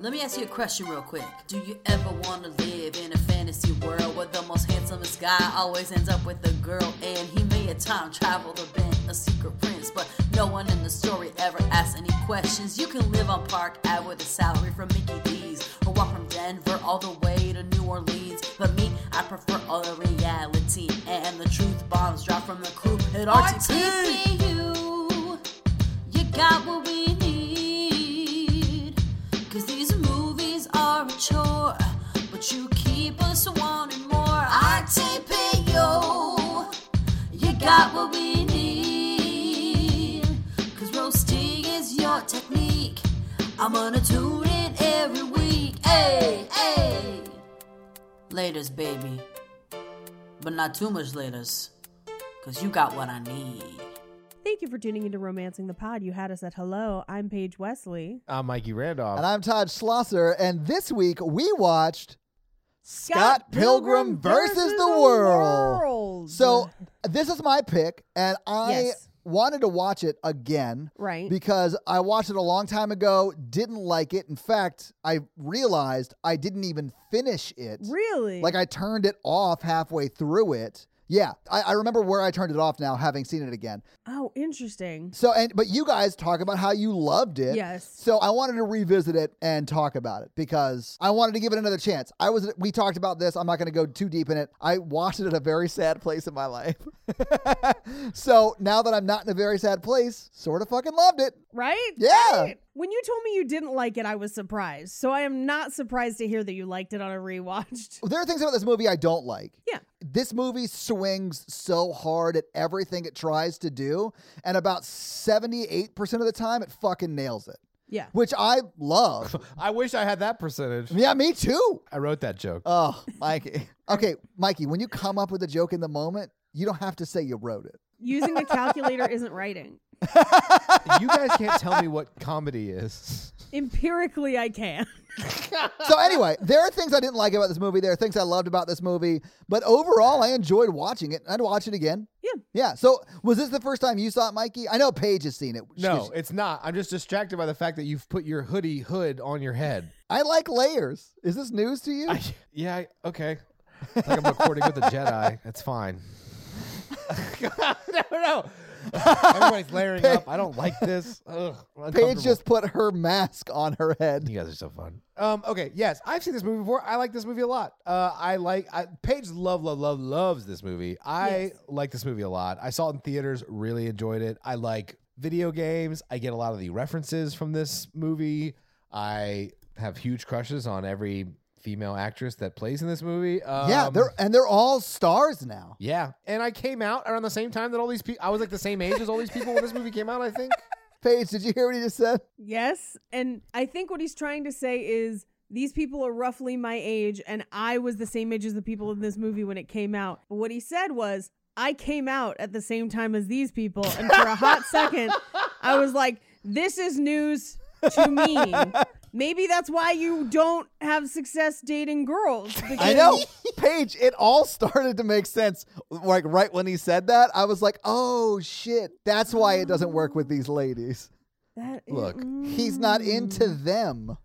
Let me ask you a question real quick. Do you ever want to live in a fantasy world where the most handsomest guy always ends up with a girl and he may have time traveled or been a secret prince, but no one in the story ever asks any questions? You can live on Park Ave with a salary from Mickey D's or walk from Denver all the way to New Orleans. But me, I prefer all the reality and the truth bombs drop from the crew at RTP. RTPU, you got what we chore, but you keep us wanting more. RTPU, you got what we need. Cause roasting is your technique. I'm gonna tune in every week. Hey, hey. Laters, baby. But not too much laters. Cause you got what I need. Thank you for tuning into Romancing the Pod. You had us at hello. I'm Paige Wesley. I'm Mikey Randolph. And I'm Todd Schlosser. And this week we watched Scott, Pilgrim, versus, the, world. World. So this is my pick, and I Yes. wanted to watch it again. Right. Because I watched it a long time ago, didn't like it. In fact, I realized I didn't even finish it. really? Like I turned it off halfway through it. Yeah, I, I remember where I turned it off now, having seen it again. oh, interesting. So, and but you guys talk about how you loved it. Yes. So I wanted to revisit it and talk about it because I wanted to give it another chance. I was we talked about this. I'm not going to go too deep in it. I watched it at a very sad place in my life. so now that I'm not in a very sad place, sort of fucking loved it. Right? Yeah. Right. When you told me you didn't like it, I was surprised. So I am not surprised to hear that you liked it on a rewatched. There are things about this movie I don't like. Yeah. This movie swings so hard at everything it tries to do, and about 78% of the time it fucking nails it, Yeah. which I love. I wish I had that percentage. yeah, me too. I wrote that joke. Oh, Mikey. Okay, Mikey, when you come up with a joke in the moment, you don't have to say you wrote it. Using a calculator isn't writing. You guys can't tell me what comedy is. Empirically, I can. So anyway, there are things I didn't like about this movie. There are things I loved about this movie, but overall, I enjoyed watching it. I'd watch it again. Yeah. Yeah. So was this the first time you saw it, Mikey? I know Paige has seen it. No, it's not. I'm just distracted by the fact that you've put your hoodie hood on your head. I like layers. Is this news to you? I, yeah, okay. It's like I'm recording with a Jedi. That's fine. no, no. Everybody's layering up. I don't like this. Ugh, Paige just put her mask on her head. You guys are so fun. Um, okay, yes, I've seen this movie before. I like this movie a lot. Uh, I like I, Paige. Love, love, love, loves this movie. I Yes. like this movie a lot. I saw it in theaters. Really enjoyed it. I like video games. I get a lot of the references from this movie. I have huge crushes on every female actress that plays in this movie. Um, yeah, they're and they're all stars now. yeah, and I came out around the same time that all these people. I was like the same age as all these people when this movie came out. I think. Paige, did you hear what he just said? Yes. And I think what he's trying to say is these people are roughly my age, and I was the same age as the people in this movie when it came out. But what he said was, I came out at the same time as these people. And for a hot second, I was like, this is news to me. Maybe that's why you don't have success dating girls. I because- know, Paige. It all started to make sense. Like right when he said that, I was like, "Oh shit, that's why it doesn't work with these ladies. That is- Look, He's not into Mm. them."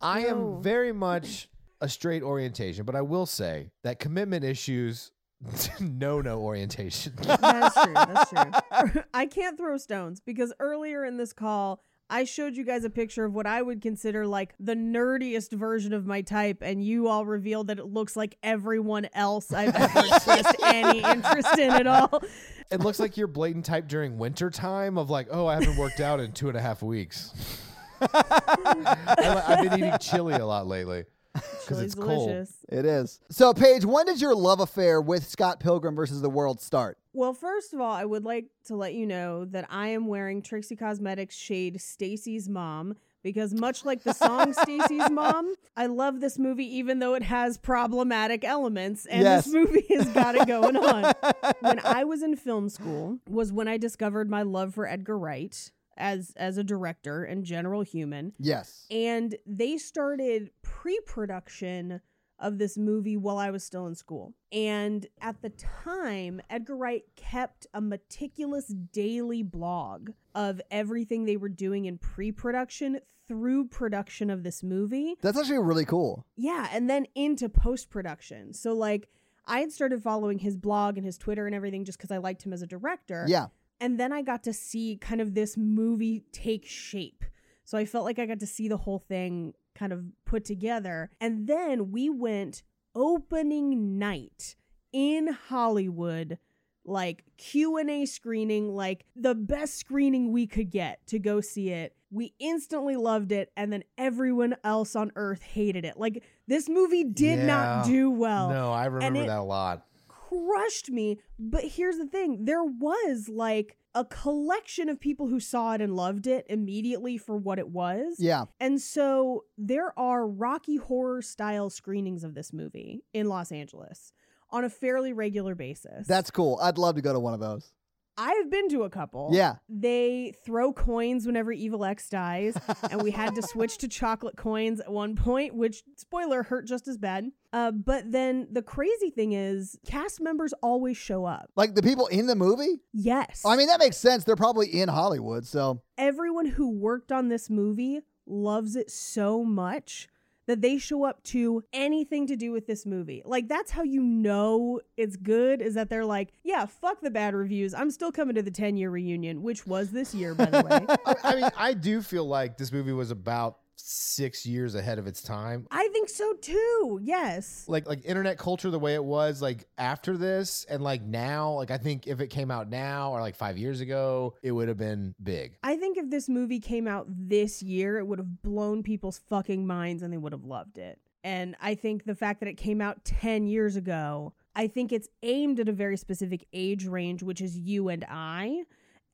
I No. am very much a straight orientation, but I will say that commitment issues, no, no orientation. That's true. That's true. I can't throw stones because earlier in this call, I showed you guys a picture of what I would consider like the nerdiest version of my type, and you all revealed that it looks like everyone else I've ever expressed any interest in at all. It looks like your blatant type during winter time of like, oh, I haven't worked out in two and a half weeks. I- I've been eating chili a lot lately because it's cold. delicious. It is. So, Paige, when did your love affair with Scott Pilgrim versus the World start? Well, first of all, I would like to let you know that I am wearing Trixie Cosmetics shade Stacy's mom because much like the song Stacy's mom, I love this movie even though it has problematic elements and Yes. this movie has got it going on. when I was in film school was when I discovered my love for Edgar Wright as as a director and general human Yes. and they started pre-production of this movie while I was still in school. And at the time, Edgar Wright kept a meticulous daily blog of everything they were doing in pre-production through production of this movie. That's actually really cool. Yeah, and then into post-production. So like I had started following his blog and his Twitter and everything just cuz I liked him as a director. Yeah. And then I got to see kind of this movie take shape. So I felt like I got to see the whole thing kind of put together. And then we went opening night in Hollywood like Q&A screening like the best screening we could get to go see it. We instantly loved it and then everyone else on earth hated it. Like this movie did not do well no, I remember it- that a lot. Crushed me. But here's the thing there was like a collection of people who saw it and loved it immediately for what it was. Yeah. And so there are Rocky Horror style screenings of this movie in Los Angeles on a fairly regular basis. That's cool. I'd love to go to one of those. I've been to a couple. Yeah. They throw coins whenever Evil Ex dies, and we had to switch to chocolate coins at one point, which, spoiler, hurt just as bad. Uh, but then the crazy thing is, cast members always show up. Like the people in the movie? Yes. I mean, that makes sense. They're probably in Hollywood. So, everyone who worked on this movie loves it so much that they show up to anything to do with this movie. Like that's how you know it's good is that they're like, yeah, fuck the bad reviews. I'm still coming to the 10 year reunion, which was this year by the way. I, I mean, I do feel like this movie was about six years ahead of its time. I think so too. Yes. Like like internet culture the way it was like after this and like now, like I think if it came out now or like five years ago, it would have been big. I think if this movie came out this year, it would have blown people's fucking minds and they would have loved it. And I think the fact that it came out 10 years ago, I think it's aimed at a very specific age range, which is you and I.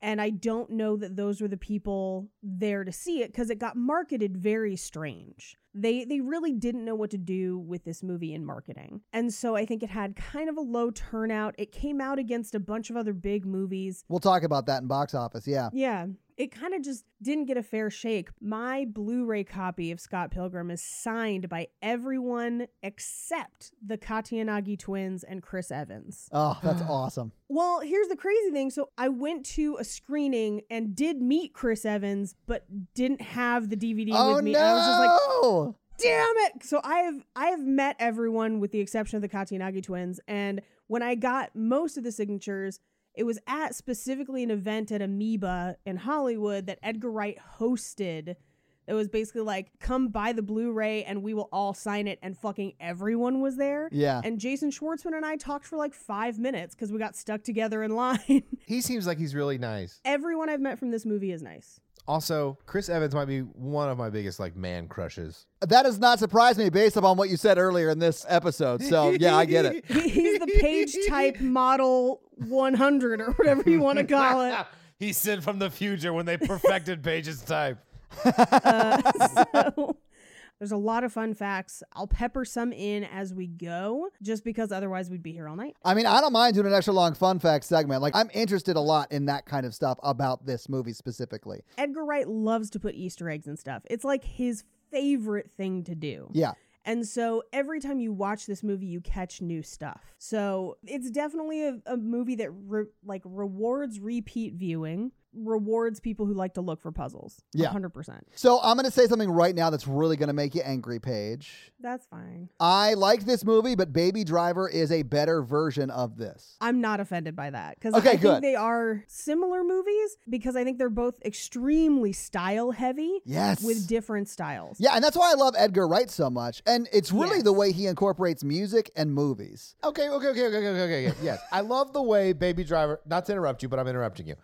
And I don't know that those were the people there to see it because it got marketed very strange. They they really didn't know what to do with this movie in marketing. And so I think it had kind of a low turnout. It came out against a bunch of other big movies. we'll talk about that in box office. Yeah. Yeah, it kind of just didn't get a fair shake. My Blu ray copy of Scott Pilgrim is signed by everyone except the Katayanagi twins and Chris Evans. Oh, that's awesome. Well, here's the crazy thing. So I went to a screening and did meet Chris Evans, but didn't have the DVD oh, with me. no. I was just like, damn it so i have i have met everyone with the exception of the katayanagi twins and when i got most of the signatures it was at specifically an event at amoeba in hollywood that edgar wright hosted it was basically like come buy the blu-ray and we will all sign it and fucking everyone was there Yeah. and jason schwartzman and i talked for like five minutes because we got stuck together in line He seems like he's really nice. everyone i've met from this movie is nice Also, Chris Evans might be one of my biggest like man crushes. That does not surprise me based upon what you said earlier in this episode. So, yeah, I get it. He's the Paige type model 100 or whatever you want to call it He sent from the future when they perfected Paige's type. Uh, so there's a lot of fun facts. I'll pepper some in as we go, just because otherwise we'd be here all night. I mean, I don't mind doing an extra long fun fact segment. Like, I'm interested a lot in that kind of stuff about this movie specifically. Edgar Wright loves to put Easter eggs and stuff. It's like his favorite thing to do. Yeah. And so every time you watch this movie, you catch new stuff. So it's definitely a, a movie that re- like rewards repeat viewing. Rewards people who like to look for puzzles. Yeah. 100%. So I'm going to say something right now that's really going to make you angry, Paige. That's fine. I like this movie, but Baby Driver is a better version of this. I'm not offended by that because Okay, I good. think they are similar movies because I think they're both extremely style heavy Yes. with different styles. Yeah, and that's why I love Edgar Wright so much. And it's really Yes. the way he incorporates music and movies. Okay, okay, okay, okay, okay, okay, okay. Yes, I love the way Baby Driver. Not to interrupt you, but I'm interrupting you.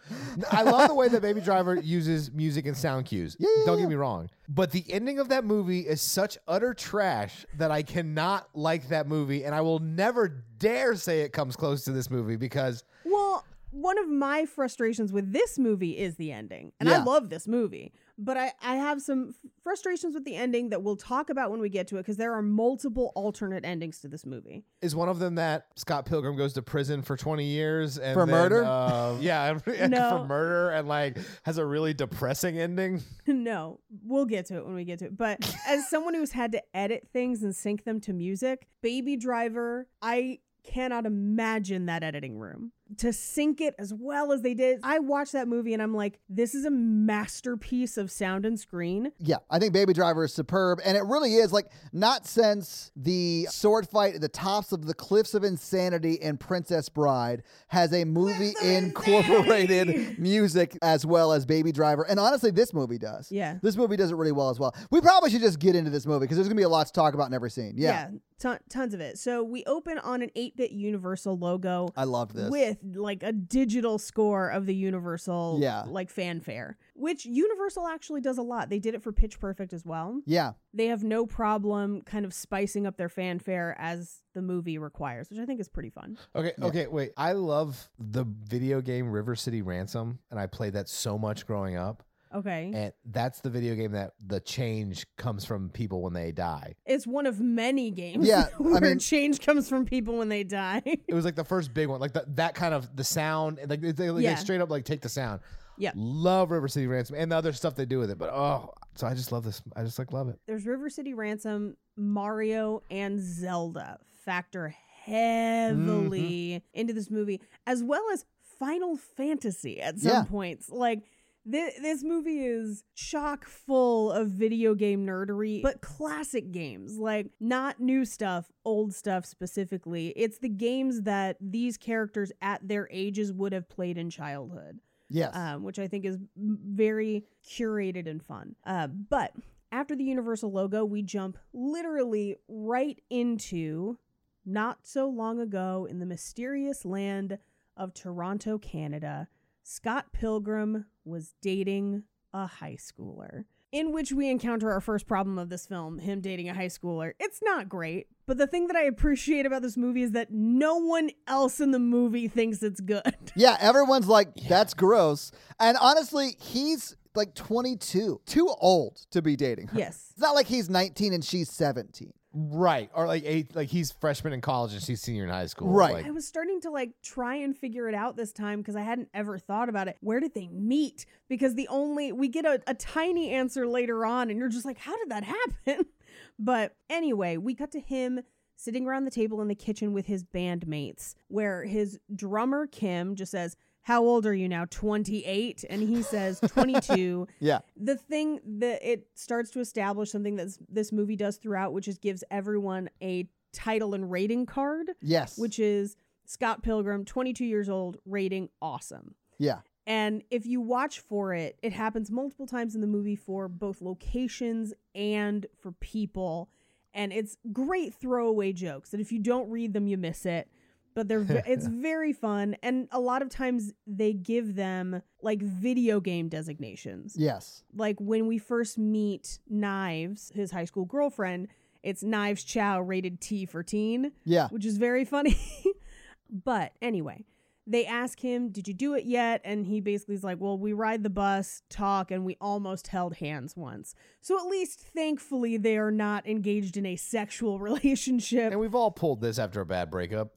I love the way that Baby Driver uses music and sound cues. Yeah, yeah, Don't get me wrong, but the ending of that movie is such utter trash that I cannot like that movie, and I will never dare say it comes close to this movie because Well, one of my frustrations with this movie is the ending. And. I love this movie. But I, I have some f- frustrations with the ending that we'll talk about when we get to it because there are multiple alternate endings to this movie. is one of them that Scott Pilgrim goes to prison for 20 years and For then, murder? uh, yeah, and No. for murder and like has a really depressing ending. no, we'll get to it when we get to it. But as someone who's had to edit things and sync them to music, Baby Driver, I cannot imagine that editing room to sync it as well as they did. I watched that movie and I'm like, this is a masterpiece of sound and screen. Yeah, I think Baby Driver is superb. And it really is like, not since the sword fight at the tops of the Cliffs of Insanity in Princess Bride has a movie incorporated music as well as Baby Driver. And honestly, this movie does. Yeah. This movie does it really well as well. We probably should just get into this movie because there's going to be a lot to talk about in every scene. Yeah. ton- tons of it. So we open on an 8-bit Universal logo I loved this. with like a digital score of the Universal Yeah. like fanfare, which Universal actually does a lot. They did it for Pitch Perfect as well. yeah. They have no problem kind of spicing up their fanfare as the movie requires, which I think is pretty fun. Okay, okay, wait. I love the video game River City Ransom, and I played that so much growing up. Okay. And that's the video game that the change comes from people when they die. it's one of many games Yeah, I where mean- change comes from people when they die. It was like the first big one, like the, that kind of the sound, like they, they, like, Yeah. straight up like take the sound. Yeah. love River City Ransom and the other stuff they do with it. But oh, so I just love this. I just like love it. There's River City Ransom, Mario, and Zelda factor heavily mm-hmm. into this movie, as well as Final Fantasy at some Yeah. points. Like, thi- this movie is chock full of video game nerdery, but classic games, like not new stuff, old stuff specifically. It's the games that these characters at their ages would have played in childhood Yes. um, which I think is very curated and fun. Uh, but after the Universal logo, we jump literally right into not so long ago in the mysterious land of Toronto, Canada. Scott Pilgrim was dating a high schooler. In which we encounter our first problem of this film, him dating a high schooler. It's not great, but the thing that I appreciate about this movie is that no one else in the movie thinks it's good. Yeah, everyone's like, that's gross. And honestly, he's like 22, too old to be dating her. Yes. It's not like he's 19 and she's 17. Right, or like eight, like he's freshman in college and she's senior in high school. Right. Like, I was starting to like try and figure it out this time because I hadn't ever thought about it. Where did they meet? Because the only we get a, a tiny answer later on, and you're just like, how did that happen? But anyway, we cut to him sitting around the table in the kitchen with his bandmates, where his drummer Kim just says, How old are you now? 28? And he says 22 Yeah. the thing that it starts to establish something that this movie does throughout, which is gives everyone a title and rating card, Yes. which is Scott Pilgrim, 22 years old, rating awesome. yeah. And if you watch for it, it happens multiple times in the movie for both locations and for people. And it's great throwaway jokes. that if you don't read them, you miss it. But they're it's very fun. And a lot of times they give them like video game designations Yes. like when we first meet Knives, his high school girlfriend, it's Knives Chow rated T for teen, Yeah. which is very funny. but anyway, they ask him, Did you do it yet? And he basically is like, Well, we ride the bus, talk, and we almost held hands once. So at least thankfully they are not engaged in a sexual relationship. and we've all pulled this after a bad breakup.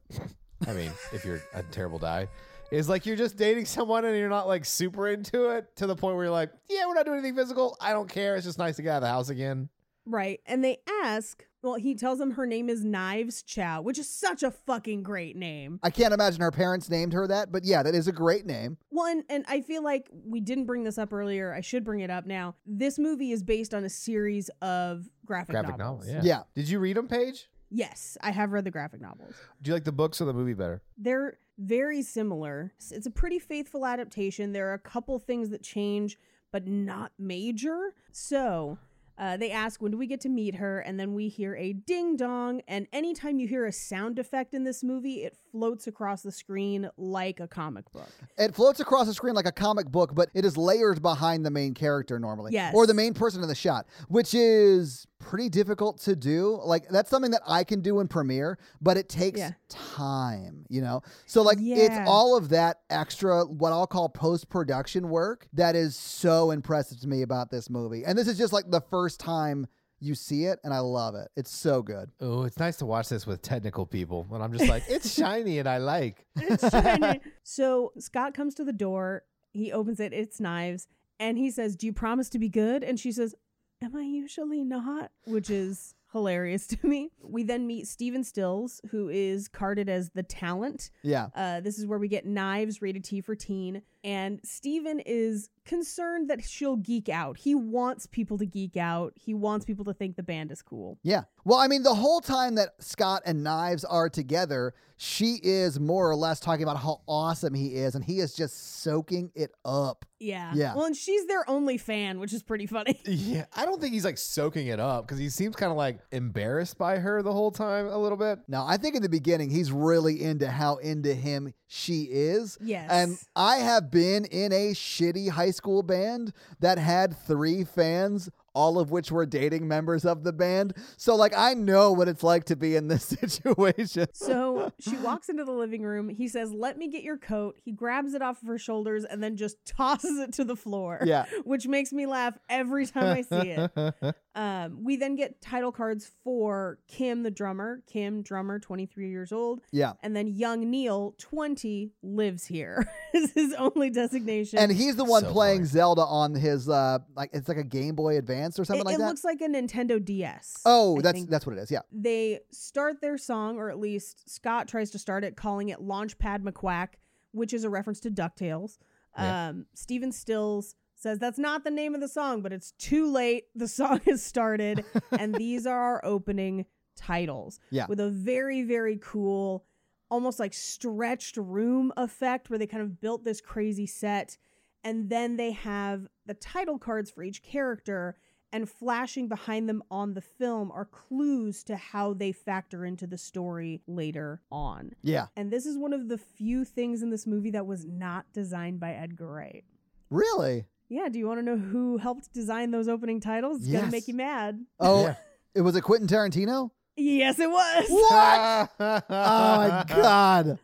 I mean, if you're a terrible die, is like you're just dating someone and you're not like super into it to the point where you're like, yeah, we're not doing anything physical. I don't care. It's just nice to get out of the house again. Right. And they ask, well, he tells them her name is Knives Chow, which is such a fucking great name. I can't imagine her parents named her that, but yeah, that is a great name. Well, and, and I feel like we didn't bring this up earlier. I should bring it up now. This movie is based on a series of graphic, Graphic novels. novel. Yeah. Yeah. Did you read them, Paige? Yes, I have read the graphic novels. Do you like the books or the movie better? They're very similar. It's a pretty faithful adaptation. There are a couple things that change, but not major. So uh, they ask, when do we get to meet her? And then we hear a ding dong. And anytime you hear a sound effect in this movie, it floats across the screen like a comic book. It floats across the screen like a comic book, but it is layered behind the main character normally. Yes. Or the main person in the shot, which is pretty difficult to do. Like that's something that I can do in Premiere, but it takes Yeah. time, you know? So like Yeah. it's all of that extra what I'll call post-production work that is so impressive to me about this movie. And this is just like the first time you see it and I love it. It's so good. Oh, it's nice to watch this with technical people. And I'm just like, it's shiny and I like. It's shiny. so Scott comes to the door. He opens it. It's knives. And he says, Do you promise to be good? And she says, Am I usually not? Which is hilarious to me. We then meet Stephen Stills, who is carded as the talent. Yeah. Uh, this is where we get knives rated T for teen. And Stephen is concerned that she'll geek out. He wants people to geek out. He wants people to think the band is cool. Yeah. Well, I mean, the whole time that Scott and Knives are together, she is more or less talking about how awesome he is, and he is just soaking it up. Yeah. Yeah. Well, and she's their only fan, which is pretty funny. Yeah, I don't think he's like soaking it up because he seems kind of like embarrassed by her the whole time a little bit. Now, I think in the beginning, he's really into how into him she is. Yes. And I have been in a shitty high school band that had three fans, all of which were dating members of the band. So, like, I know what it's like to be in this situation. So she walks into the living room. He says, Let me get your coat. He grabs it off of her shoulders and then just tosses it to the floor. Yeah. Which makes me laugh every time I see it. Um, we then get title cards for Kim, the drummer. Kim, drummer, 23 years old. Yeah. And then young Neil, 20, lives here, is his only designation. And he's the one So playing boring. Zelda on his uh like it's like a Game Boy Advance or something it, like it that. It looks like a Nintendo DS. oh, I that's think. that's what it is. Yeah. they start their song, or at least Scott tries to start it, calling it Launchpad McQuack, which is a reference to DuckTales. Yeah. Um, Stephen Stills says that's not the name of the song, but it's too late. The song has started, and these are our opening titles. Yeah. With a very, very cool, almost like stretched room effect where they kind of built this crazy set. And then they have the title cards for each character, and flashing behind them on the film are clues to how they factor into the story later on. Yeah. And this is one of the few things in this movie that was not designed by Edgar Wright. Really? Yeah, do you want to know who helped design those opening titles? It's gonna Yes. make you mad. Oh, Yeah. it was a Quentin Tarantino? Yes, it was. What? oh my god.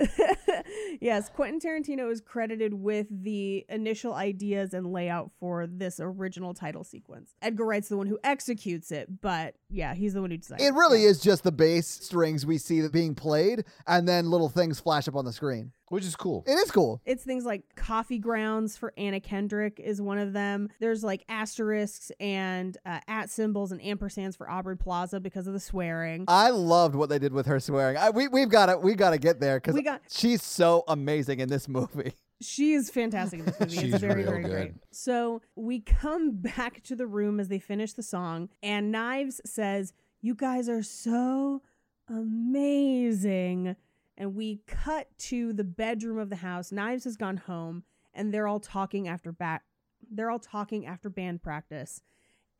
yes, Quentin Tarantino is credited with the initial ideas and layout for this original title sequence. Edgar Wright's the one who executes it, but yeah, he's the one who designed it. It really is just the bass strings we see that being played and then little things flash up on the screen. Which is cool. It is cool. It's things like coffee grounds for Anna Kendrick is one of them. There's like asterisks and uh, at symbols and ampersands for Aubrey Plaza because of the swearing. I loved what they did with her swearing. I, we we've got to we got to get there because got- she's so amazing in this movie. She is fantastic in this movie. She's it's very, real very good. great. So we come back to the room as they finish the song, and Knives says, You guys are so amazing. And we cut to the bedroom of the house. Knives has gone home, and they're all talking after back. They're all talking after band practice.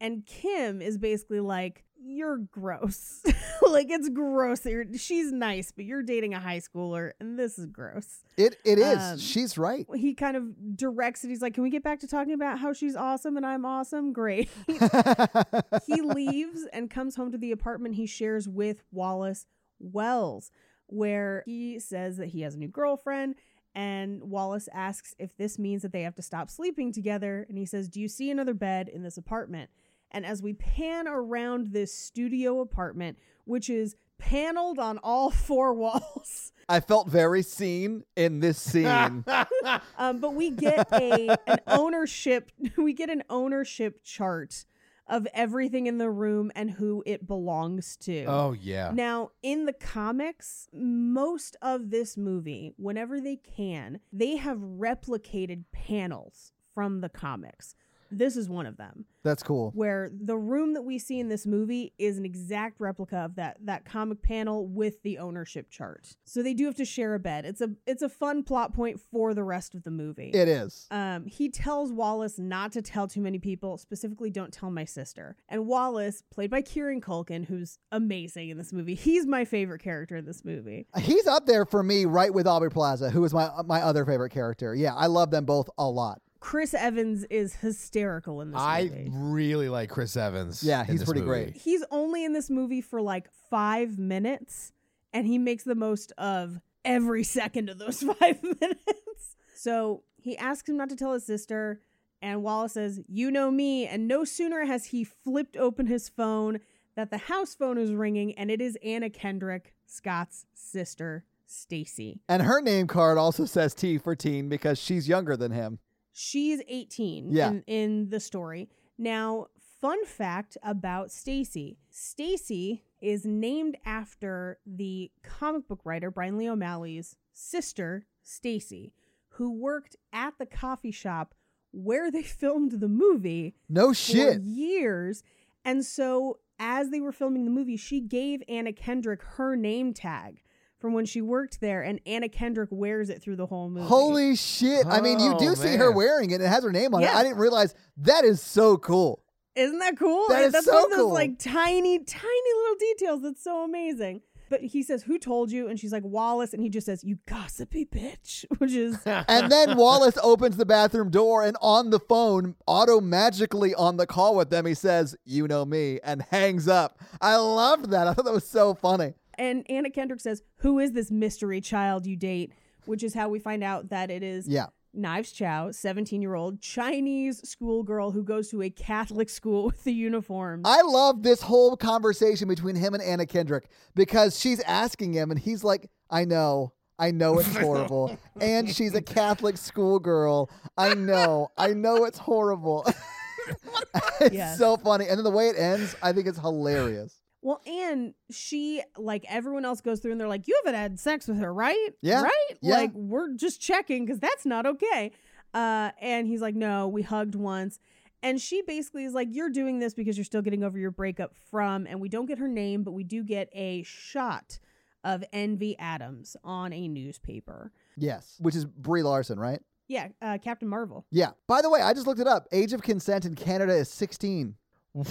And Kim is basically like, You're gross. like, it's gross. That you're, she's nice, but you're dating a high schooler, and this is gross It it is. Um, she's right. he kind of directs it. He's like, "Can we get back to talking about how she's awesome and I'm awesome?" Great. he leaves and comes home to the apartment he shares with Wallace Wells, where he says that he has a new girlfriend. And Wallace asks if this means that they have to stop sleeping together. And he says, Do you see another bed in this apartment? And as we pan around this studio apartment, which is paneled on all four walls, I felt very seen in this scene. um, but we get a an ownership we get an ownership chart of everything in the room and who it belongs to. Oh yeah. Now, in the comics, most of this movie, whenever they can, they have replicated panels from the comics. This is one of them That's cool. where the room that we see in this movie is an exact replica of that that comic panel with the ownership chart. So they do have to share a bed. It's a it's a fun plot point for the rest of the movie. It is. um, he tells Wallace not to tell too many people, specifically don't tell my sister. And Wallace, played by Kieran Culkin, who's amazing in this movie, he's my favorite character in this movie. He's up there for me, right with Aubrey Plaza, who is my my other favorite character. Yeah, I love them both a lot. Chris Evans is hysterical in this movie. I movie. really like Chris Evans. Yeah, in he's this pretty movie. great. He's only in this movie for like five minutes, and he makes the most of every second of those five minutes. So he asks him not to tell his sister, and Wallace says, You know me. And no sooner has he flipped open his phone that the house phone is ringing, and it is Anna Kendrick, Scott's sister, Stacy. And her name card also says T for teen because she's younger than him. She's 18 Yeah. in, in the story. Now, fun fact about Stacy. Stacy is named after the comic book writer Bryan Lee O'Malley's sister, Stacy, who worked at the coffee shop where they filmed the movie No for shit. years. And so as they were filming the movie, she gave Anna Kendrick her name tag from when she worked there, and Anna Kendrick wears it through the whole movie. Holy shit. I mean, you do Oh, see her man. wearing it. It has her name on it. Yeah. I didn't realize that is so cool. Isn't that cool? That And is That's so one of those cool. like tiny, tiny little details that's so amazing. But he says, "Who told you?" And she's like, "Wallace." And he just says, "You gossipy bitch," which is And then Wallace opens the bathroom door and on the phone, auto magically on the call with them, he says, You know me, and hangs up. I loved that. I thought that was so funny. And Anna Kendrick says, "Who is this mystery child you date?" Which is how we find out that it is Yeah. Knives Chow, seventeen-year-old Chinese schoolgirl who goes to a Catholic school with the uniform. I love this whole conversation between him and Anna Kendrick because she's asking him and he's like, I know. I know it's horrible. and she's a Catholic schoolgirl. I know. I know it's horrible. it's Yes. so funny. And then the way it ends, I think it's hilarious. Well, and she, like everyone else, goes through and they're like, You haven't had sex with her, right? Yeah. Right? Yeah. Like, we're just checking because that's not okay. Uh, and he's like, No, we hugged once. And she basically is like, You're doing this because you're still getting over your breakup from, and we don't get her name, but we do get a shot of Envy Adams on a newspaper. Yes. Which is Brie Larson, right? Yeah, uh, Captain Marvel. Yeah. By the way, I just looked it up. Age of consent in Canada is 16.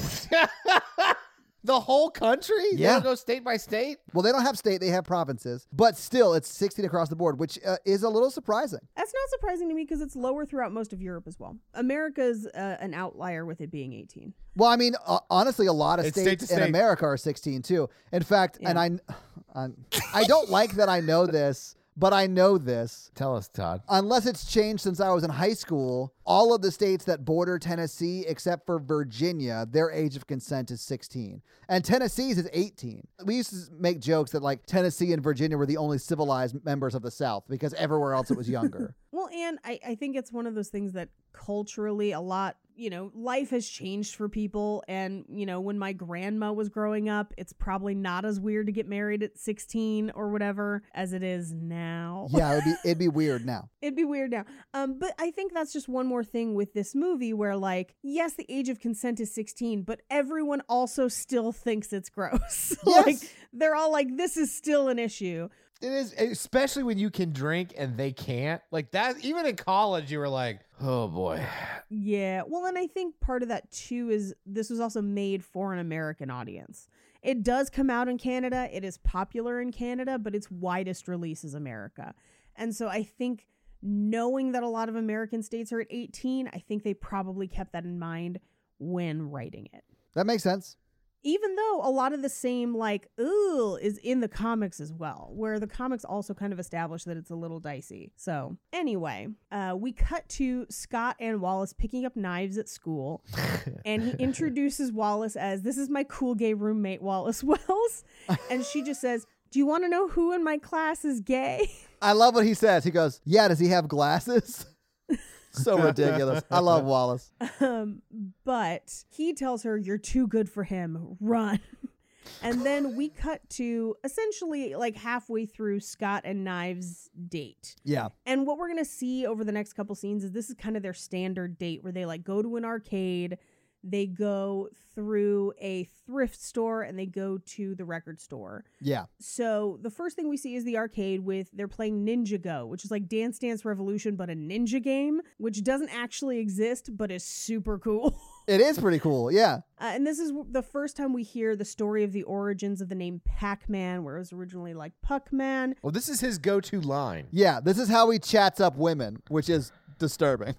the whole country? They Yeah. don't go state by state? Well, they don't have state, they have provinces, but still, it's 16 across the board, which uh, is a little surprising. That's not surprising to me because it's lower throughout most of Europe as well. America's uh, an outlier with it being 18. Well, I mean, uh, honestly, a lot of It's state states to in state. America are 16 too. In fact, and I, I, I don't like that I know this, but I know this. Tell us, Todd. Unless it's changed since I was in high school, all of the states that border Tennessee, except for Virginia, their age of consent is 16. And Tennessee's is 18. We used to make jokes that like Tennessee and Virginia were the only civilized members of the South because everywhere else it was younger. Well, and I, I think it's one of those things that culturally a lot, you know, life has changed for people. And, you know, when my grandma was growing up, it's probably not as weird to get married at 16 or whatever as it is now. yeah, it'd be it'd be weird now. It'd be weird now. Um, but I think that's just one more thing with this movie where, like, yes, the age of consent is 16, but everyone also still thinks it's gross. like, they're all like, this is still an issue. It is, especially when you can drink and they can't. Like that, even in college, you were like, oh boy. Yeah. Well, and I think part of that too is this was also made for an American audience. It does come out in Canada. It is popular in Canada, but its widest release is America. And so I think knowing that a lot of American states are at 18, I think they probably kept that in mind when writing it. That makes sense. Even though a lot of the same like ooh is in the comics as well, where the comics also kind of establish that it's a little dicey. So anyway, uh, we cut to Scott and Wallace picking up knives at school, and he introduces Wallace as this is my cool gay roommate Wallace Wells, and she just says, "Do you want to know who in my class is gay?" I love what he says. He goes, "Yeah, does he have glasses?" so ridiculous. I love Wallace. Um, but he tells her, You're too good for him. Run. and then we cut to essentially like halfway through Scott and Knives' date. Yeah. And what we're going to see over the next couple scenes is this is kind of their standard date where they like go to an arcade, they go through a thrift store, and they go to the record store. Yeah. So the first thing we see is the arcade with they're playing Ninja Go, which is like Dance Dance Revolution, but a ninja game, which doesn't actually exist, but is super cool. It is pretty cool. Yeah. Uh, and this is the first time we hear the story of the origins of the name Pac Man, where it was originally like Puck Man. Well, this is his go-to line. Yeah. This is how he chats up women, which is disturbing.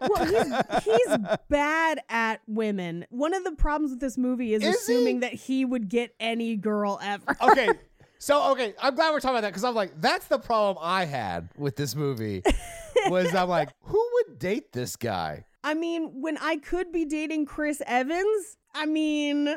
Well, he's, he's bad at women. One of the problems with this movie is, Is assuming he? that he would get any girl ever. Okay. So okay, I'm glad we're talking about that because I'm like, that's the problem I had with this movie. Was I'm like, who would date this guy? I mean, when I could be dating Chris Evans, I mean,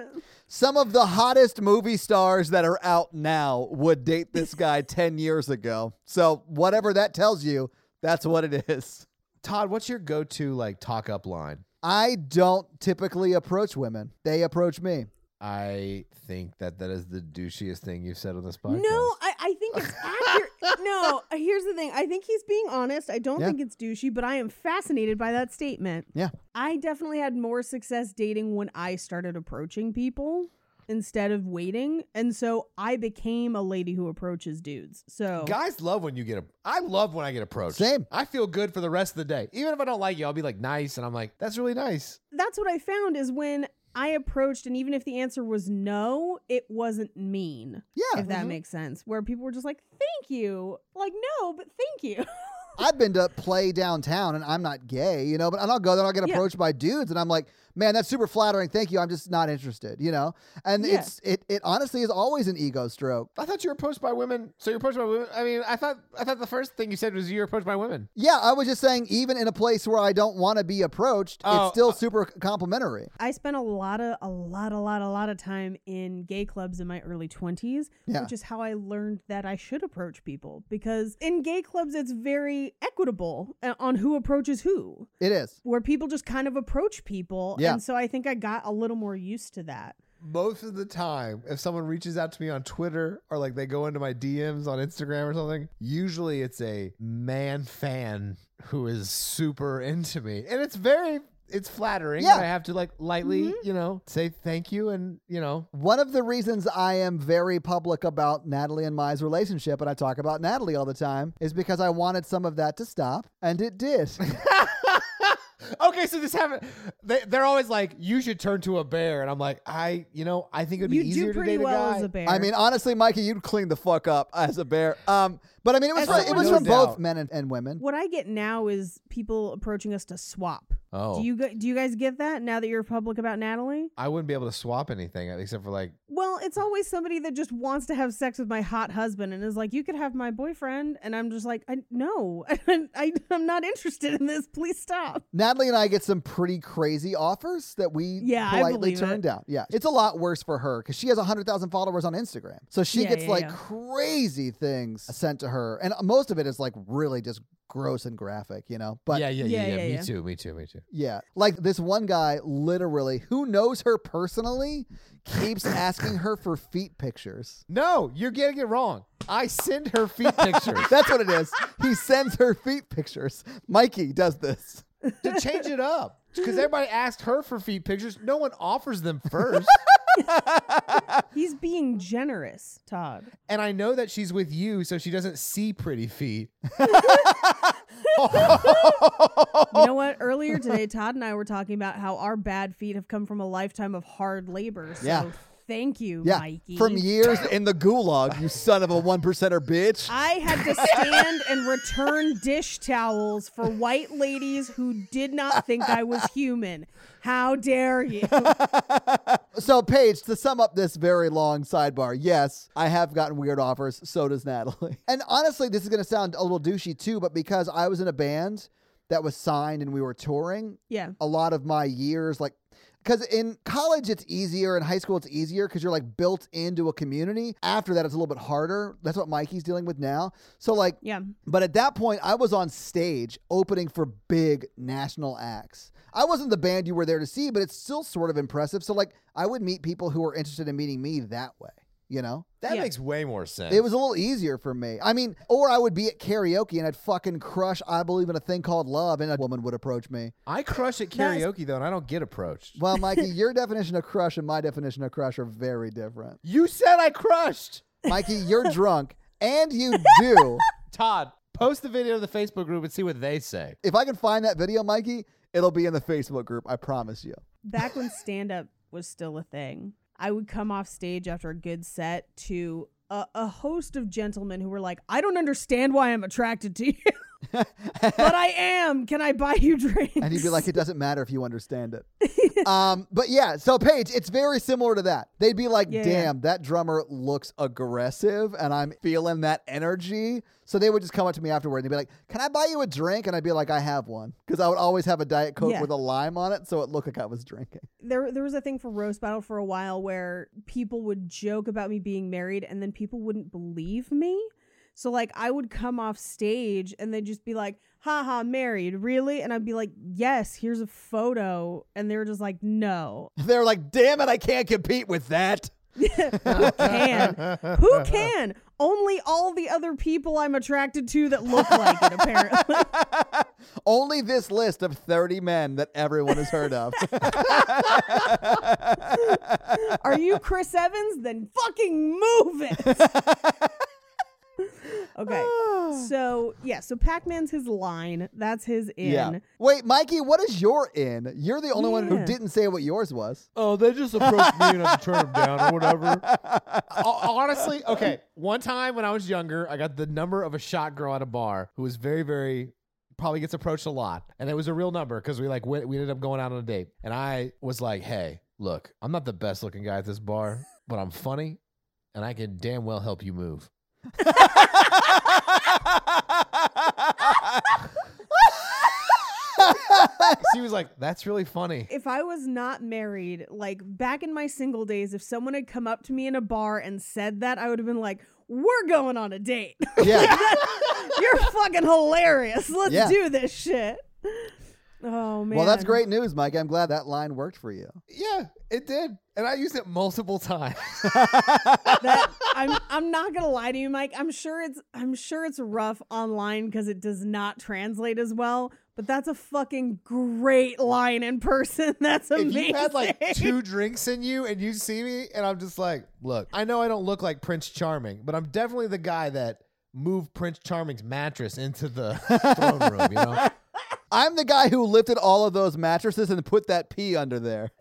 Some of the hottest movie stars that are out now would date this guy 10 years ago. So, whatever that tells you, that's what it is. Todd, what's your go-to like talk up line? I don't typically approach women, they approach me. I think that that is the douchiest thing you've said on this podcast. no, I, I think it's accurate. no, here's the thing. I think he's being honest. I don't Yeah. think it's douchey, but I am fascinated by that statement. Yeah. I definitely had more success dating when I started approaching people instead of waiting. And so I became a lady who approaches dudes. So Guys love when you get a. I love when I get approached. Same. I feel good for the rest of the day. Even if I don't like you, I'll be like nice, and I'm like, that's really nice. that's what I found is when I approached, and even if the answer was no, it wasn't mean. Yeah. If that mm-hmm. makes sense. Where people were just like, thank you. Like, no, but thank you. I've been to play downtown and I'm not gay, you know, but and I'll go there, I'll get Yeah. approached by dudes and I'm like, man, that's super flattering. Thank you. I'm just not interested, you know? And Yeah. it's it it honestly is always an ego stroke. I thought you were approached by women. So you're approached by women. I mean, I thought I thought the first thing you said was you were approached by women. Yeah, I was just saying even in a place where I don't want to be approached, Oh, it's still uh, super complimentary. I spent a lot of, a lot, a lot, a lot of time in gay clubs in my early 20s, Yeah. which is how I learned that I should approach people. Because in gay clubs, it's very equitable uh, on who approaches who. It is. where people just kind of approach people. Yeah. And so I think I got a little more used to that. Most of the time, if someone reaches out to me on Twitter or like they go into my DMs on Instagram or something, usually it's a man fan who is super into me. And it's very it's flattering. Yeah. I have to like lightly, mm-hmm. you know, say thank you and, you know, One of the reasons I am very public about Natalie and Mai's relationship, and I talk about Natalie all the time, is because I wanted some of that to stop, and it did. Okay, so this happened. They, they're always like, "You should turn to a bear," and I'm like, "I, you know, I think it'd be You easier do to pretty date well a guy." as a bear. I mean, honestly, Mikey, you'd clean the fuck up as a bear. Um, but I mean, it was As from, it was no from both doubt. men and, and women. what I get now is people approaching us to swap. Oh. Do you gu- do you guys get that now that you're public about Natalie? I wouldn't be able to swap anything uh, except for like, Well, it's always somebody that just wants to have sex with my hot husband and is like, "You could have my boyfriend," and I'm just like, I, "No, I, I'm not interested in this. Please stop." Natalie and I get some pretty crazy offers that we Yeah, I politely believe turn it. down. Yeah, it's a lot worse for her because she has hundred thousand followers on Instagram, so she Yeah, gets yeah, like yeah. crazy things sent to her, and most of it is like really just gross and graphic, you know. But yeah, yeah, yeah, Yeah, yeah, yeah, me too, me too, me too. Yeah. Like this one guy literally who knows her personally keeps asking her for feet pictures. No, you're getting it wrong. I send her feet pictures That's what it is. He sends her feet pictures. Mikey does this. to change it up because everybody asked her for feet pictures. No one offers them first, He's being generous, Todd. and I know that she's with you, so she doesn't see pretty feet. You know what? Earlier today, Todd and I were talking about how our bad feet have come from a lifetime of hard labor. So Yeah. Thank you, Yeah. Mikey. From years in the gulag, you son of a one percenter bitch. I had to stand and return dish towels for white ladies who did not think I was human. How dare you? So, Paige, to sum up this very long sidebar, yes, I have gotten weird offers. So does Natalie. And honestly, this is going to sound a little douchey too, but because I was in a band that was signed and we were touring, Yeah. a lot of my years, like because in college it's easier, in high school it's easier because you're like built into a community. After that, it's a little bit harder. That's what Mikey's dealing with now. So like, Yeah. but at that point, I was on stage opening for big national acts. I wasn't the band you were there to see, but it's still sort of impressive. So like, I would meet people who were interested in meeting me that way. You know, That Yeah. makes way more sense. it was a little easier for me. I mean, or I would be at karaoke and I'd fucking crush "I Believe in a Thing Called Love," and a woman would approach me. I crush at That's- karaoke though, and I don't get approached. Well, Mikey, your definition of crush and my definition of crush are very different. You said I crushed. Mikey, you're drunk, and you do. Todd, post the video to the Facebook group and see what they say. If I can find that video, Mikey, it'll be in the Facebook group. I promise you. Back when stand up was still a thing, I would come off stage after a good set to a, a host of gentlemen who were like, I don't understand why I'm attracted to you. but I am. Can I buy you drinks? And he'd be like, it doesn't matter if you understand it. um, but yeah, so Paige, it's very similar to that. They'd be like, Yeah, yeah. damn, that drummer looks aggressive and I'm feeling that energy. So they would just come up to me afterward and they'd be like, Can I buy you a drink? And I'd be like, I have one. Because I would always have a Diet Coke Yeah. with a lime on it. So it looked like I was drinking. there there was a thing for roast battle for a while where people would joke about me being married and then people wouldn't believe me. So like I would come off stage and they'd just be like, haha, married, really? And I'd be like, Yes, here's a photo. And they were just like, No. They're like, Damn it, I can't compete with that. Who can? Who can? Only all the other people I'm attracted to that look like it, apparently. Only this list of 30 men that everyone has heard of. Are you Chris Evans? Then fucking move it. okay. Ah. So, yeah, so Pac Man's his line. That's his in. yeah. Wait, Mikey, what is your in? You're the only one who didn't say what yours was. Oh, they just approached me and I turned them down or whatever. Honestly, okay. One time when I was younger, I got the number of a shot girl at a bar who was very, very probably gets approached a lot, and it was a real number because we like went, we ended up going out on a date, and I was like, "Hey, look, I'm not the best looking guy at this bar, but I'm funny, and I can damn well help you move." she was like, "That's really funny." If I was not married, like back in my single days, if someone had come up to me in a bar and said that, I would have been like, we're going on a date. Yeah. You're fucking hilarious. Let's Yeah. do this shit. Oh man. well, that's great news, Mike. I'm glad that line worked for you. Yeah, it did. And I used it multiple times. That I'm I'm not gonna lie to you, Mike. I'm sure it's I'm sure it's rough online because it does not translate as well. But that's a fucking great line in person. That's amazing. if amazing. you had like two drinks in you and you see me and I'm just like, look, I know I don't look like Prince Charming, but I'm definitely the guy that moved Prince Charming's mattress into the throne room, you know? I'm the guy who lifted all of those mattresses and put that pee under there.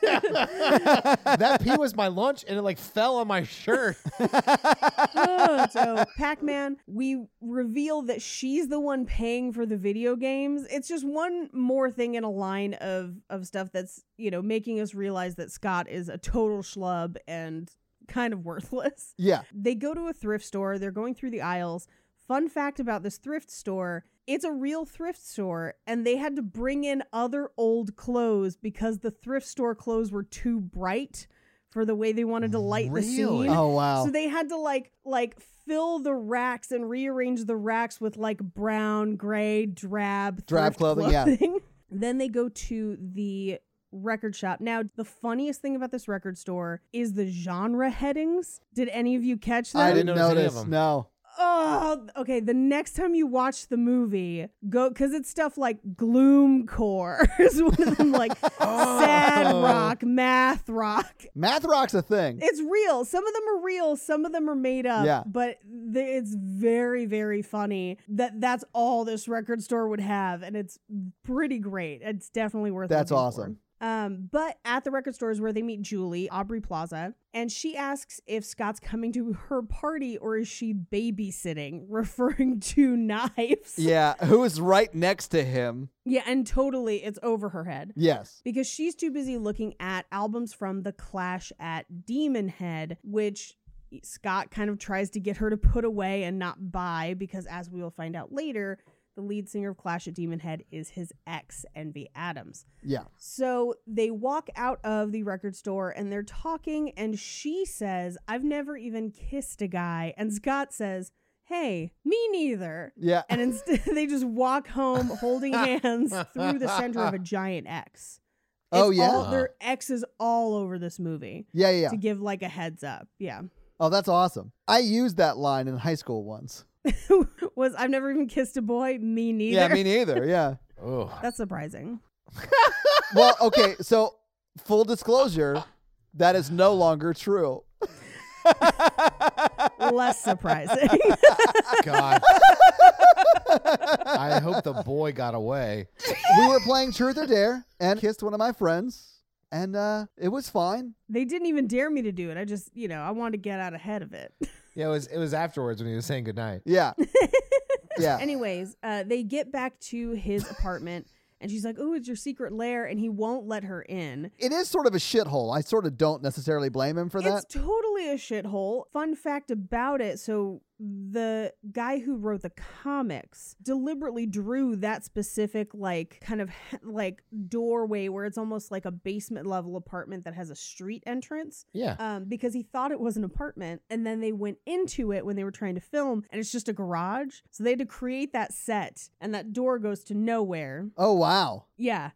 that pee was my lunch and it like fell on my shirt. Oh, Ugh. so Pac-Man, we reveal that she's the one paying for the video games. It's just one more thing in a line of of stuff that's you know making us realize that Scott is a total schlub and kind of worthless. yeah. They go to a thrift store. They're going through the aisles. Fun fact about this thrift store it's a real thrift store, and they had to bring in other old clothes because the thrift store clothes were too bright for the way they wanted to light the scene. Oh, wow. So they had to like like fill the racks and rearrange the racks with like brown, gray, drab, Drab thrift clothing, yeah. then they go to the record shop. Now, the funniest thing about this record store is the genre headings. Did any of you catch that? I didn't didn't notice any of notice. them. No. Oh, okay. The next time you watch the movie, go because it's stuff like gloomcore is one of them, like oh. sad Oh. rock, math rock. Math rock's a thing. It's real. Some of them are real. Some of them are made up. Yeah. But th- it's very, very funny that that's all this record store would have, and it's pretty great. It's definitely worth. That's awesome. for. Um, but at the record store is where they meet Julie, Aubrey Plaza, and she asks if Scott's coming to her party or is she babysitting, referring to knives. Yeah. Who is right next to him? Yeah, and totally it's over her head Yes. because she's too busy looking at albums from the Clash at Demon Head, which Scott kind of tries to get her to put away and not buy because, as we will find out later, the lead singer of Clash at Demon Head, is his ex, Envy Adams. Yeah. So they walk out of the record store and they're talking, and she says, I've never even kissed a guy. And Scott says, Hey, me neither. Yeah. And instead, they just walk home holding hands through the center of a giant X. Oh, yeah? all, there are X's all over this movie yeah, yeah. to give like a heads up. Yeah. Oh, that's awesome. I used that line in high school once. Was I've never even kissed a boy. Me neither. Yeah, me neither. Yeah. Oh, That's surprising. well, okay. So, full disclosure, that is no longer true. Less surprising. God. I hope the boy got away. we were playing Truth or Dare and kissed one of my friends, and uh, it was fine. they didn't even dare me to do it. I just, you know, I wanted to get out ahead of it. Yeah, it was it was afterwards when he was saying goodnight. Yeah. yeah. Anyways, uh, they get back to his apartment, and she's like, "Oh, it's your secret lair," and he won't let her in. It is sort of a shithole. I sort of don't necessarily blame him for that. It's totally a shithole. Fun fact about it: so the guy who wrote the comics deliberately drew that specific, like, kind of like doorway where it's almost like a basement level apartment that has a street entrance. Yeah. um, because he thought it was an apartment. And then they went into it when they were trying to film, and it's just a garage. So they had to create that set, and that door goes to nowhere. Oh, wow. Yeah.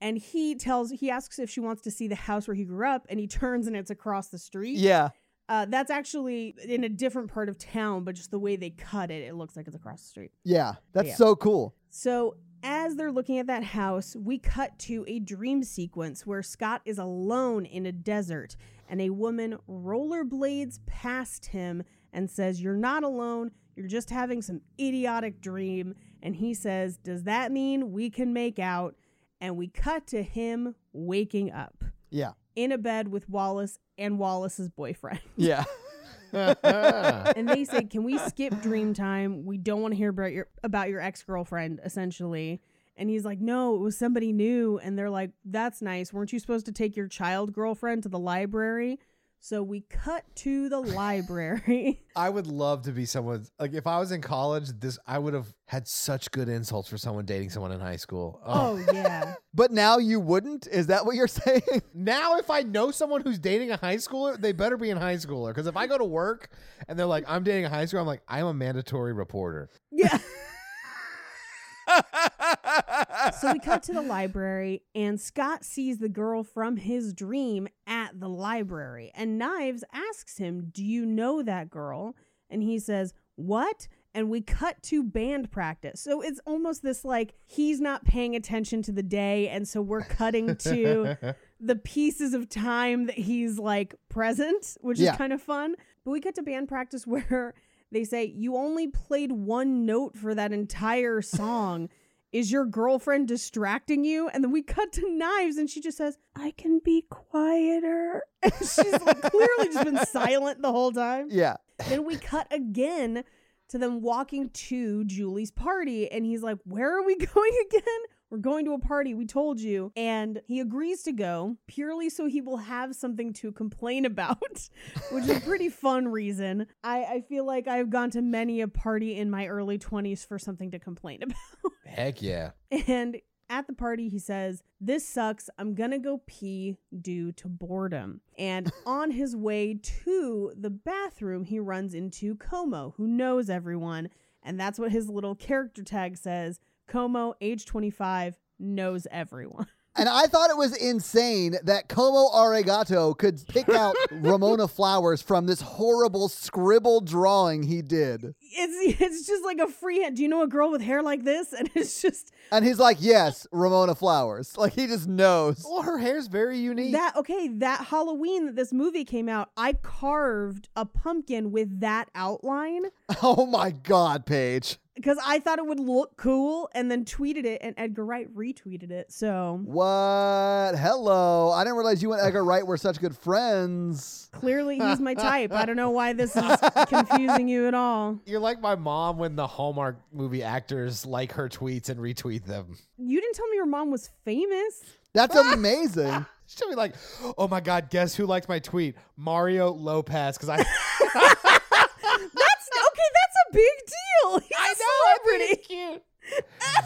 And he tells, he asks if she wants to see the house where he grew up, and he turns and it's across the street. Yeah. Uh, that's actually in a different part of town, but just the way they cut it, it looks like it's across the street. Yeah. That's Yeah. so cool. So, as they're looking at that house, we cut to a dream sequence where Scott is alone in a desert and a woman rollerblades past him and says, You're not alone. You're just having some idiotic dream. And he says, Does that mean we can make out? And we cut to him waking up Yeah. in a bed with Wallace and Wallace's boyfriend. Yeah. and they say, "Can we skip dream time? We don't want to hear about your about your ex girlfriend." Essentially, and he's like, "No, it was somebody new." And they're like, "That's nice. Weren't you supposed to take your child girlfriend to the library?" So we cut to the library. I would love to be someone like if I was in college, this I would have had such good insults for someone dating someone in high school. Oh. oh yeah, But now you wouldn't? Is that what you're saying? Now if I know someone who's dating a high schooler, they better be in high schooler. Because if I go to work and they're like, I'm dating a high schooler, I'm like, I'm a mandatory reporter. yeah. So we cut to the library, and Scott sees the girl from his dream at the library. And Knives asks him, Do you know that girl? And he says, What? And we cut to band practice. So it's almost this like he's not paying attention to the day. And so we're cutting to the pieces of time that he's like present, which Yeah. is kind of fun. But we cut to band practice where they say, You only played one note for that entire song. Is your girlfriend distracting you? And then we cut to knives and she just says, I can be quieter. And she's like clearly just been silent the whole time. yeah. Then we cut again to them walking to Julie's party. And he's like, Where are we going again? We're going to a party. We told you. And he agrees to go purely so he will have something to complain about, which is a pretty fun reason. I, I feel like I've gone to many a party in my early 20s for something to complain about. Heck yeah. And at the party, he says, This sucks. I'm going to go pee due to boredom. And on his way to the bathroom, he runs into Comeau, who knows everyone. And that's what his little character tag says Comeau, age 25, knows everyone. And I thought it was insane that Comeau Arigato could pick out Ramona Flowers from this horrible scribble drawing he did. It's, it's just like a freehand. Do you know a girl with hair like this? And it's just And he's like, yes, Ramona Flowers. Like he just knows. Well, her hair's very unique. that. Okay, that Halloween that this movie came out, I carved a pumpkin with that outline. Oh my God, Paige. Because I thought it would look cool and then tweeted it and Edgar Wright retweeted it. So What? Hello. I didn't realize you and Edgar Wright were such good friends. clearly he's my type. I don't know why this is confusing you at all. You're like my mom when the Hallmark movie actors like her tweets and retweet them. You didn't tell me your mom was famous. That's amazing. She'll be like, "Oh my god, guess who liked my tweet? Mario Lopez." Because I, That's okay. That's a big deal. He's a celebrity. cute.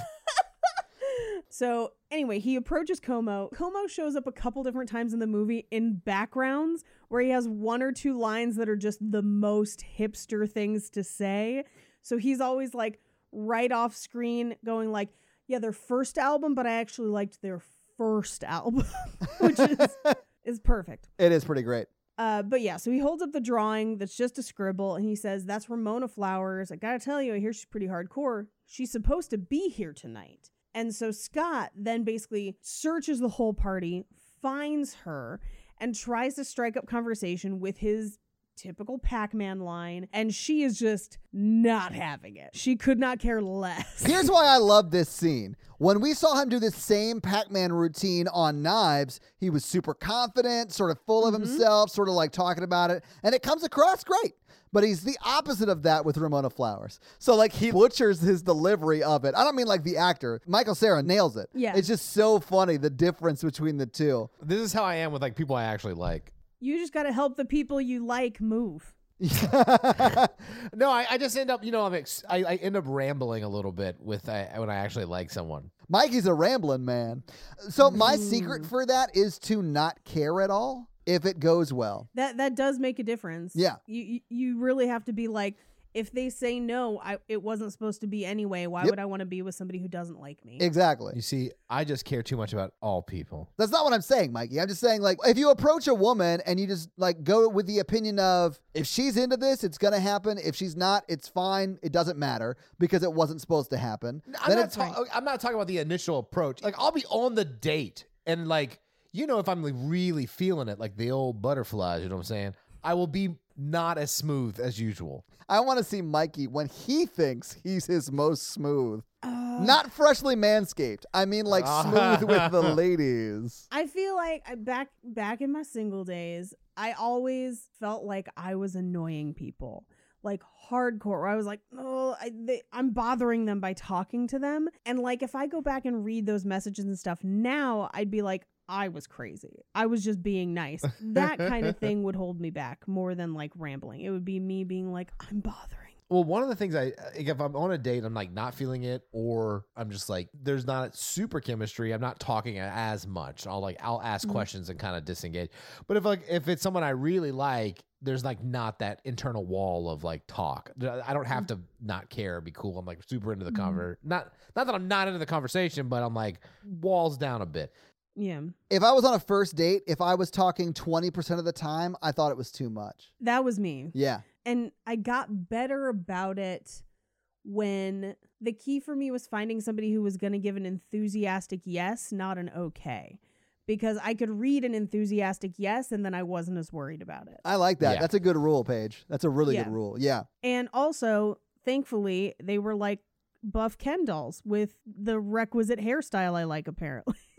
So anyway, he approaches Comeau. Comeau shows up a couple different times in the movie in backgrounds where he has one or two lines that are just the most hipster things to say. So he's always like right off screen going like, "Yeah, their first album, but I actually liked their first album," which is is perfect. It is pretty great. Uh, but yeah, so he holds up the drawing that's just a scribble and he says, That's Ramona Flowers. I gotta tell you, I hear she's pretty hardcore. She's supposed to be here tonight. And so Scott then basically searches the whole party, finds her, and tries to strike up conversation with his typical Pac Man line. And she is just not having it. She could not care less. Here's why I love this scene. When we saw him do this same Pac Man routine on Knives, he was super confident, sort of full of mm-hmm. himself, sort of like talking about it, and it comes across great. But he's the opposite of that with Ramona Flowers. So, like, he butchers his delivery of it. I don't mean like the actor. Michael Cera nails it. Yeah. It's just so funny, the difference between the two. This is how I am with like people I actually like. You just gotta help the people you like move. no, I, I just end up, you know, I'm ex- I, I end up rambling a little bit with uh, when I actually like someone. Mikey's a rambling man. So, my secret for that is to not care at all if it goes well. That that does make a difference. Yeah. You you, you really have to be like if they say no, I it wasn't supposed to be anyway. Why Yep. would I want to be with somebody who doesn't like me? Exactly. You see, I just care too much about all people. That's not what I'm saying, Mikey. I'm just saying, like, if you approach a woman and you just like go with the opinion of if she's into this, it's gonna happen. If she's not, it's fine. It doesn't matter because it wasn't supposed to happen. I'm then not, it's ta- I'm not talking about the initial approach. Like, I'll be on the date and, like, you know, if I'm like really feeling it, like the old butterflies, you know what I'm saying? I will be not as smooth as usual. I want to see Mikey when he thinks he's his most smooth. Uh, Not freshly manscaped. I mean, like smooth with the ladies. I feel like I, back back in my single days, I always felt like I was annoying people. Like hardcore, where I was like, oh, I, they, I'm bothering them by talking to them. And like, if I go back and read those messages and stuff now, I'd be like, I was crazy. I was just being nice. That kind of thing would hold me back more than like rambling. It would be me being like, I'm bothering. Well, one of the things I, uh, if I'm on a date, I'm like not feeling it, or I'm just like, there's not super chemistry. I'm not talking as much. I'll like, I'll ask mm-hmm. questions and kind of disengage. But if like, if it's someone I really like, there's like not that internal wall of like talk. I don't have mm. to not care, be cool. I'm like super into the mm-hmm. conver. Not, not that I'm not into the conversation, but I'm like walls down a bit. Yeah. If I was on a first date, if I was talking 20% of the time, I thought it was too much. That was me. Yeah. and I got better about it when the key for me was finding somebody who was going to give an enthusiastic yes, not an okay. Because I could read an enthusiastic yes and then I wasn't as worried about it. I like that. Yeah. That's a good rule, Paige. That's a really Yeah. good rule. Yeah. And also, thankfully, they were like buff Ken dolls with the requisite hairstyle I like, apparently.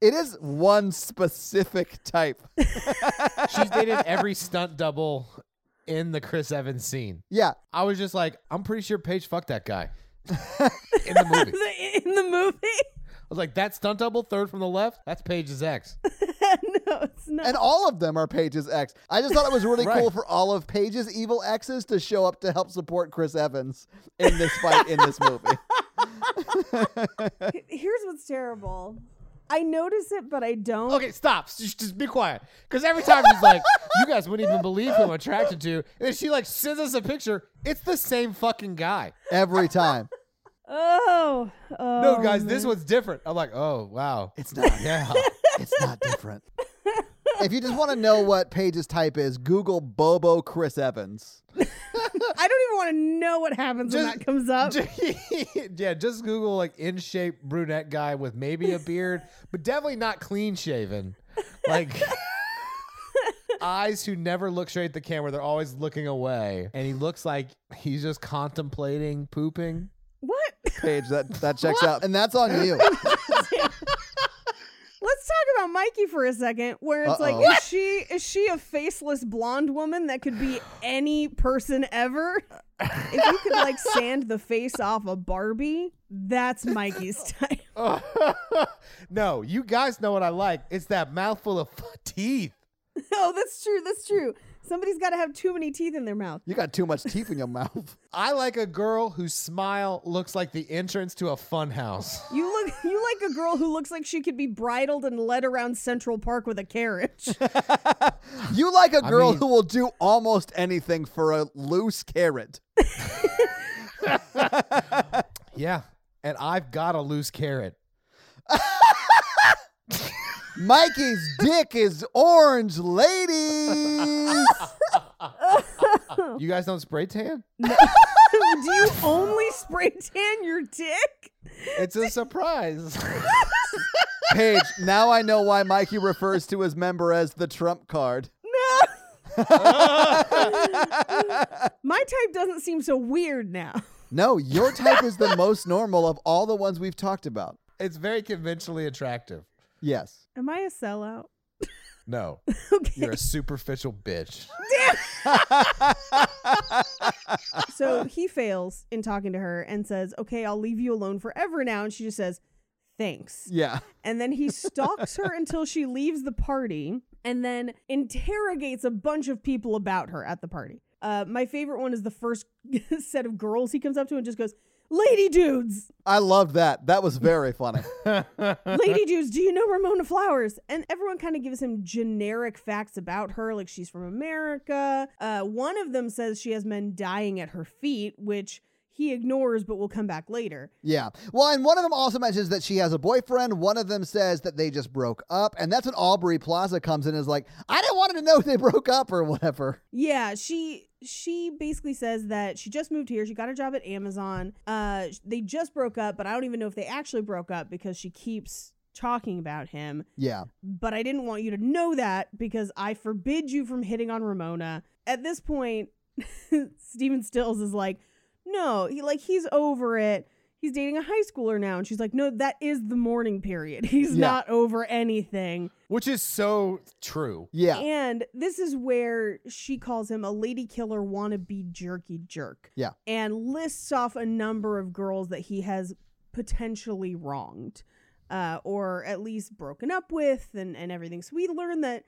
it is one specific type. She's dated every stunt double in the Chris Evans scene. Yeah. I was just like, I'm pretty sure Paige fucked that guy in the movie. In the movie? I was like, that stunt double, third from the left, that's Paige's ex. no, it's not. And all of them are Paige's ex. I just thought it was really Right. cool for all of Paige's evil exes to show up to help support Chris Evans in this fight in this movie. Here's what's terrible. I notice it, but I don't. Okay, stop. Just, just be quiet. Because every time he's like, you guys wouldn't even believe who I'm attracted to. And then she like sends us a picture. It's the same fucking guy. Every time. Oh, oh No, guys, oh, this one's different. I'm like, oh, wow. It's not. Yeah. It's not different. if you just want to know what Paige's type is, Google Bobo Chris Evans. I don't even want to know what happens when that comes up. yeah, just Google like in shape brunette guy with maybe a beard, but definitely not clean shaven. Like eyes who never look straight at the camera, they're always looking away. And he looks like he's just contemplating pooping. what? Paige, that, that checks out. And that's on you. Let's talk about Mikey for a second. Where it's Uh-oh. like, is she is she a faceless blonde woman that could be any person ever? If you could like sand the face off a Barbie, that's Mikey's type. no, you guys know what I like. It's that mouthful of teeth. oh, that's true. That's true. Somebody's got to have too many teeth in their mouth. You got too much teeth in your mouth. I like a girl whose smile looks like the entrance to a fun house. You look you like a girl who looks like she could be bridled and led around Central Park with a carriage. You like a girl mean- who will do almost anything for a loose carrot. Yeah. And I've got a loose carrot. Mikey's dick is orange, ladies. You guys don't spray tan? Do you only spray tan your dick? It's a surprise. Paige, now I know why Mikey refers to his member as the Trump card. My type doesn't seem so weird now. No, your type is the most normal of all the ones we've talked about. it's very conventionally attractive. Yes. Am I a sellout? No. Okay. You're a superficial bitch. Damn. So he fails in talking to her and says, Okay, I'll leave you alone forever now. And she just says, Thanks. Yeah. And then he stalks her until she leaves the party and then interrogates a bunch of people about her at the party. Uh, my favorite one is the first set of girls he comes up to and just goes, Lady dudes, I loved that. That was very funny. lady dudes, do you know Ramona Flowers? And everyone kind of gives him generic facts about her, like she's from America. Uh, one of them says she has men dying at her feet, which he ignores, but will come back later. Yeah. Well, and one of them also mentions that she has a boyfriend. One of them says that they just broke up. And that's when Aubrey Plaza comes in and is like, I didn't want to know if they broke up or whatever. Yeah, she she basically says that she just moved here. She got a job at Amazon. Uh, they just broke up, but I don't even know if they actually broke up because she keeps talking about him. Yeah. But I didn't want you to know that because I forbid you from hitting on Ramona. At this point, Stephen Stills is like, no, he like he's over it. He's dating a high schooler now, and she's like, no, that is the mourning period. He's Yeah. not over anything. Which is so true. Yeah. And this is where she calls him a lady killer wannabe jerky jerk. Yeah. And lists off a number of girls that he has potentially wronged uh, or at least broken up with and, and everything. So we learn that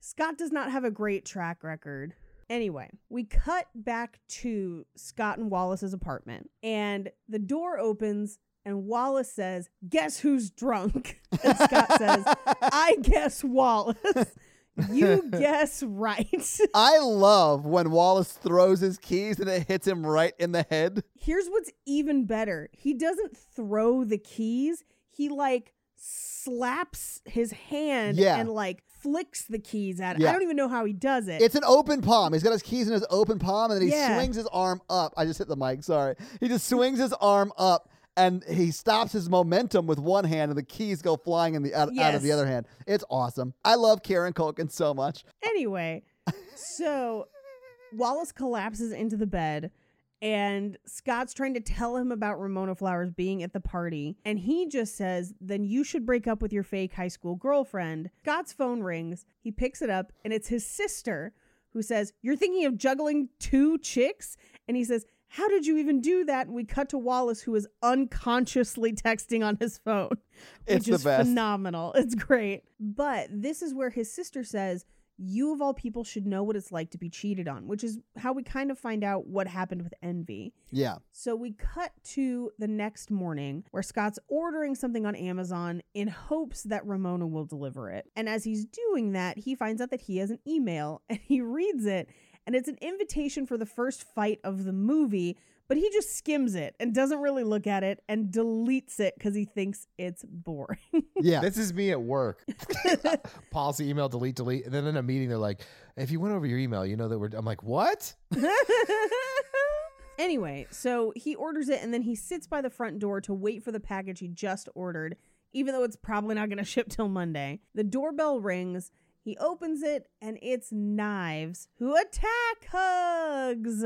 Scott does not have a great track record. Anyway, we cut back to Scott and Wallace's apartment, and the door opens, and Wallace says, Guess who's drunk? And Scott says, I guess Wallace. You guess right. I love when Wallace throws his keys and it hits him right in the head. Here's what's even better he doesn't throw the keys, he like slaps his hand Yeah. and like flicks the keys at it. Yeah. I don't even know how he does it. It's an open palm. He's got his keys in his open palm and then he Yeah. swings his arm up. I just hit the mic, sorry. He just swings his arm up and he stops his momentum with one hand and the keys go flying in the out, out of the other hand. It's awesome. I love Kieran Culkin so much. Anyway, so Wallace collapses into the bed and Scott's trying to tell him about Ramona Flowers being at the party. And he just says, Then you should break up with your fake high school girlfriend. Scott's phone rings. He picks it up and it's his sister who says, You're thinking of juggling two chicks? And he says, How did you even do that? And we cut to Wallace, who is unconsciously texting on his phone, It's which the is best. phenomenal. It's great. But this is where his sister says, You of all people should know what it's like to be cheated on, which is how we kind of find out what happened with Envy. Yeah. So we cut to the next morning where Scott's ordering something on Amazon in hopes that Ramona will deliver it. And as he's doing that, he finds out that he has an email and he reads it. And it's an invitation for the first fight of the movie, but he just skims it and doesn't really look at it and deletes it because he thinks it's boring. Yeah. This is me at work. Policy email, delete, delete. And then in a meeting, they're like, if you went over your email, you know that we're. I'm like, what? anyway, so he orders it and then he sits by the front door to wait for the package he just ordered, even though it's probably not going to ship till Monday. The doorbell rings. He opens it and it's Knives who attack Hugs.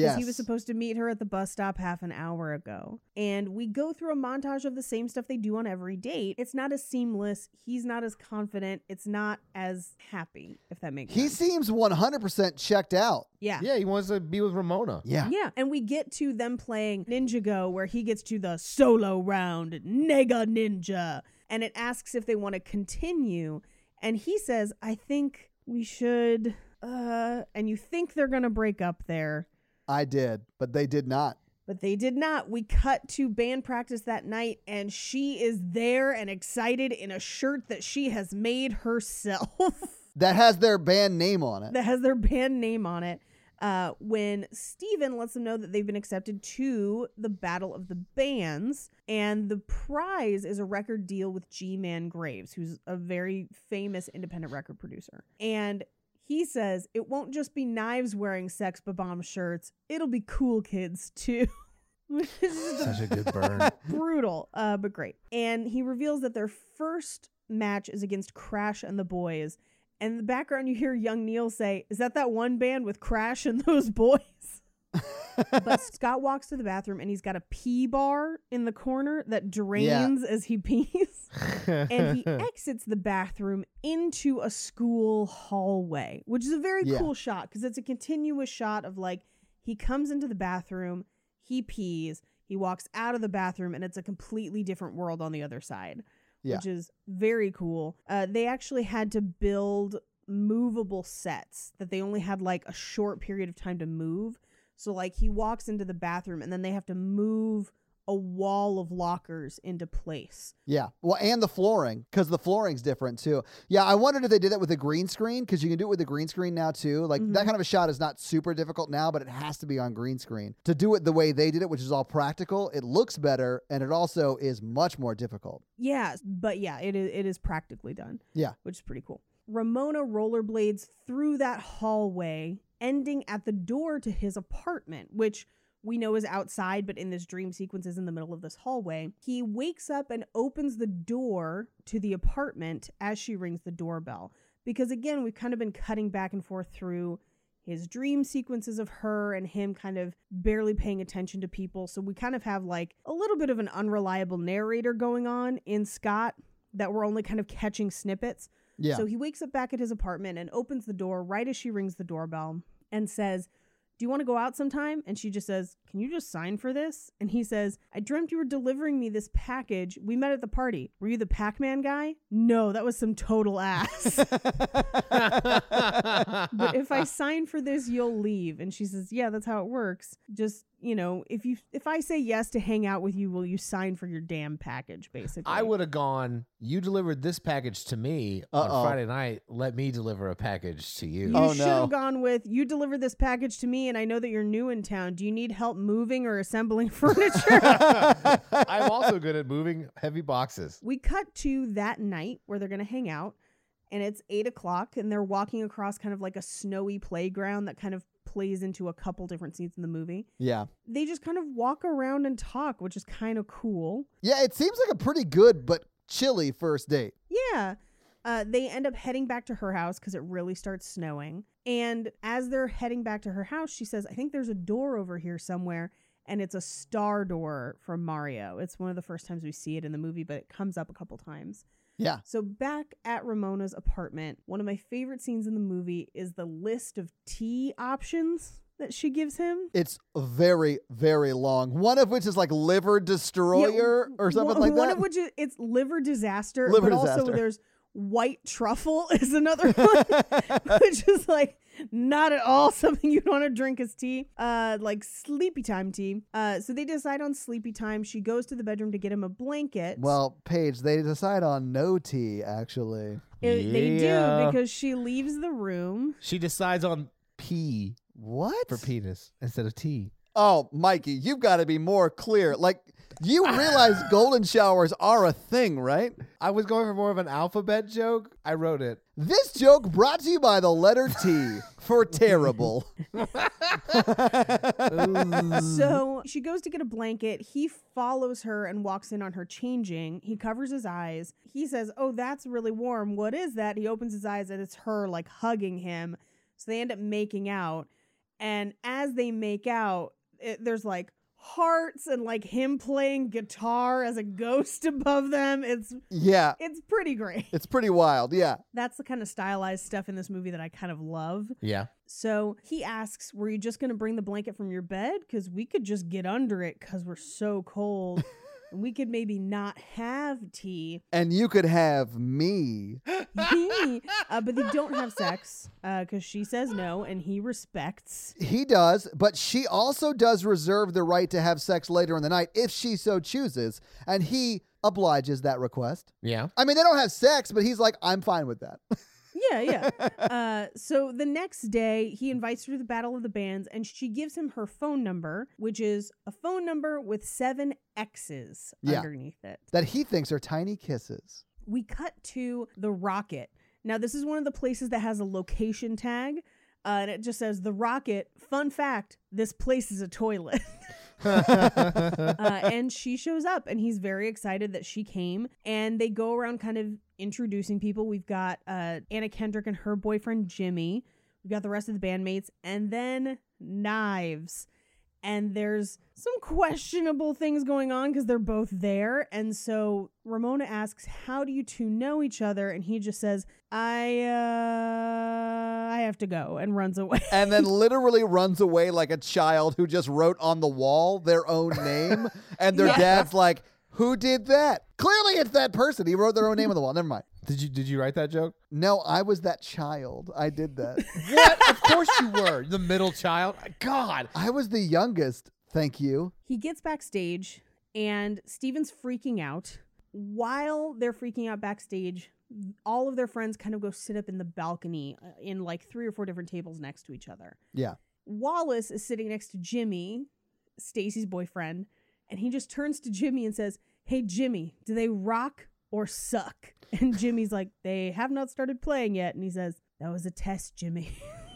Yes. He was supposed to meet her at the bus stop half an hour ago. And we go through a montage of the same stuff they do on every date. It's not as seamless. He's not as confident. It's not as happy, if that makes he sense. He seems 100% checked out. yeah. Yeah, he wants to be with Ramona. Yeah. Yeah, and we get to them playing Ninja Go, where he gets to the solo round, Nega Ninja, and it asks if they want to continue. And he says, I think we should uh and you think they're gonna break up there I did, but they did not. but they did not we cut to band practice that night and she is there and excited in a shirt that she has made herself That has their band name on it. that has their band name on it uh, when Stephen lets them know that they've been accepted to the Battle of the Bands, and the prize is a record deal with G Man Graves, who's a very famous independent record producer. And he says it won't just be knives wearing sex bomb shirts, it'll be cool kids too. Such a good burn. brutal, uh, but great. And he reveals that their first match is against Crash and the Boys. And in the background, you hear young Neil say, Is that that one band with Crash and those boys? But Scott walks to the bathroom and he's got a pee bar in the corner that drains as he pees. and he exits the bathroom into a school hallway, which is a very Yeah. cool shot because it's a continuous shot of like he comes into the bathroom, he pees, he walks out of the bathroom, and it's a completely different world on the other side, Yeah. which is very cool. Uh, they actually had to build movable sets that they only had like a short period of time to move. So like he walks into the bathroom and then they have to move a wall of lockers into place. Yeah. Well, and the flooring, because the flooring's different too. Yeah, I wondered if they did that with a green screen, because you can do it with a green screen now too. Like that Mhm. kind of a shot is not super difficult now, but it has to be on green screen. To do it the way they did it, which is all practical, it looks better and it also is much more difficult. Yeah, but yeah, it is it is practically done. Yeah. which is pretty cool. Ramona rollerblades through that hallway, ending at the door to his apartment, which we know is outside, but in this dream sequence is in the middle of this hallway. He wakes up and opens the door to the apartment as she rings the doorbell. Because again, we've kind of been cutting back and forth through his dream sequences of her and him kind of barely paying attention to people. So we kind of have like a little bit of an unreliable narrator going on in Scott that we're only kind of catching snippets. Yeah. So he wakes up back at his apartment and opens the door right as she rings the doorbell and says, Do you want to go out sometime? And she just says, Can you just sign for this? And he says, I dreamt you were delivering me this package. We met at the party. Were you the Pac Man guy? No, that was some total ass. but if I sign for this, you'll leave. And she says, Yeah, that's how it works. Just, you know, if you if I say yes to hang out with you, will you sign for your damn package, basically? I would have gone. You delivered this package to me on Uh-oh. Friday night. Let me deliver a package to you. You Oh, should no. have gone with you delivered this package to me and I know that you're new in town. Do you need help moving or assembling furniture? I'm also good at moving heavy boxes. we cut to that night where they're gonna hang out and it's eight o'clock and they're walking across kind of like a snowy playground that kind of plays into a couple different scenes in the movie. yeah. They just kind of walk around and talk, which is kind of cool. Yeah, it seems like a pretty good but chilly first date. Yeah. Uh, they end up heading back to her house because it really starts snowing. And as they're heading back to her house, she says, I think there's a door over here somewhere. And it's a star door from Mario. It's one of the first times we see it in the movie, but it comes up a couple times. Yeah. So, back at Ramona's apartment, one of my favorite scenes in the movie is the list of tea options that she gives him. It's very, very long. One of which is like liver destroyer Yeah, or something one, like that. One of which is it's liver disaster, Liver but also there's white truffle is another one, which is like not at all something you'd want to drink as tea. Uh, like sleepy time tea. Uh, so they decide on sleepy time. She goes to the bedroom to get him a blanket. well, Paige, they decide on no tea, actually. It- they Yeah. do because she leaves the room. She decides on P What? for penis instead of T. Oh, Mikey, you've got to be more clear. Like, you realize golden showers are a thing, right? I was going for more of an alphabet joke. I wrote it. This joke brought to you by the letter T for terrible. So she goes to get a blanket. He follows her and walks in on her changing. He covers his eyes. He says, Oh, that's really warm. What is that? He opens his eyes and it's her like hugging him. So they end up making out. And as they make out, it, there's like hearts and like him playing guitar as a ghost above them. It's yeah, it's pretty great. it's pretty wild. Yeah. That's the kind of stylized stuff in this movie that I kind of love. Yeah. So he asks, Were you just going to bring the blanket from your bed? Because we could just get under it because we're so cold. and we could maybe not have tea. And you could have me. uh, but they don't have sex because she says no, and he respects. He does, but she also does reserve the right to have sex later in the night if she so chooses. And he obliges that request. Yeah. I mean, they don't have sex, but he's like, I'm fine with that. Yeah, yeah. uh, so the next day, he invites her to the Battle of the Bands, and she gives him her phone number, which is a phone number with seven X's Yeah. underneath it. that he thinks are tiny kisses. we cut to the rocket. Now, this is one of the places that has a location tag, uh, and it just says the rocket. Fun fact: this place is a toilet. uh, and she shows up, and he's very excited that she came. And they go around kind of introducing people. We've got uh, Anna Kendrick and her boyfriend Jimmy. We've got the rest of the bandmates, and then Knives. And there's some questionable things going on because they're both there. And so Ramona asks, How do you two know each other? And he just says, I, uh, I have to go and runs away. And then literally runs away like a child who just wrote on the wall their own name. And their Yeah. dad's like, Who did that? Clearly it's that person. He wrote their own name on the wall. Never mind. Did you did you write that joke? No, I was that child. I did that. What? of course you were. The middle child. God. I was the youngest. Thank you. he gets backstage and Stephen's freaking out. While they're freaking out backstage, all of their friends kind of go sit up in the balcony uh, in like three or four different tables next to each other. Yeah. Wallace is sitting next to Jimmy, Stacey's boyfriend, and he just turns to Jimmy and says, "Hey Jimmy, do they rock or suck?" And Jimmy's like, "They have not started playing yet." And he says, "That was a test, Jimmy.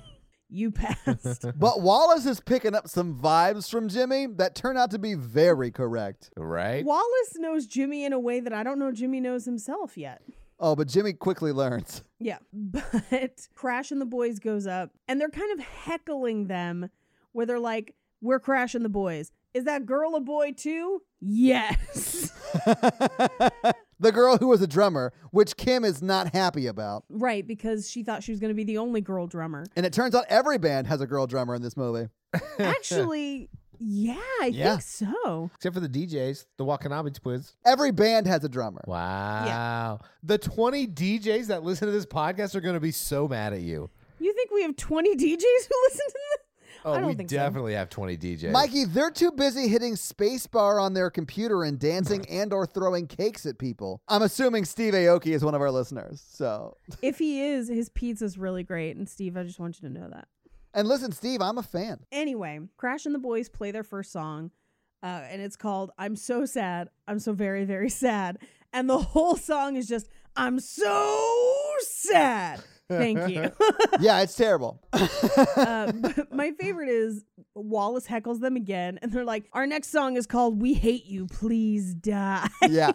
you passed." But Wallace is picking up some vibes from Jimmy that turn out to be very correct. Right? Wallace knows Jimmy in a way that I don't know Jimmy knows himself yet. Oh, but Jimmy quickly learns. Yeah, but Crash and the Boys goes up and they're kind of heckling them where they're like, We're Crash and the Boys. Is that girl a boy too? Yes. the girl who was a drummer, which Kim is not happy about. right, because she thought she was going to be the only girl drummer. And it turns out every band has a girl drummer in this movie. Actually, yeah, I Yeah. think so. Except for the DJs, the Watanabe twins. Every band has a drummer. Wow. The 20 DJs that listen to this podcast are going to be so mad at you. You think we have 20 DJs who listen to this? Oh, I don't we think so. definitely have 20 DJs. Mikey, they're too busy hitting spacebar on their computer and dancing and or throwing cakes at people. I'm assuming Steve Aoki is one of our listeners. So, If he is, his pizza's really great. And Steve, I just want you to know that. and listen, Steve, I'm a fan. Anyway, Crash and the Boys play their first song, uh, and it's called I'm So Sad. I'm So Very, Very Sad. And the whole song is just, I'm so sad. Thank you. Yeah, it's terrible. uh, my favorite is Wallace heckles them again, and they're like, Our next song is called We Hate You, Please Die. Yeah.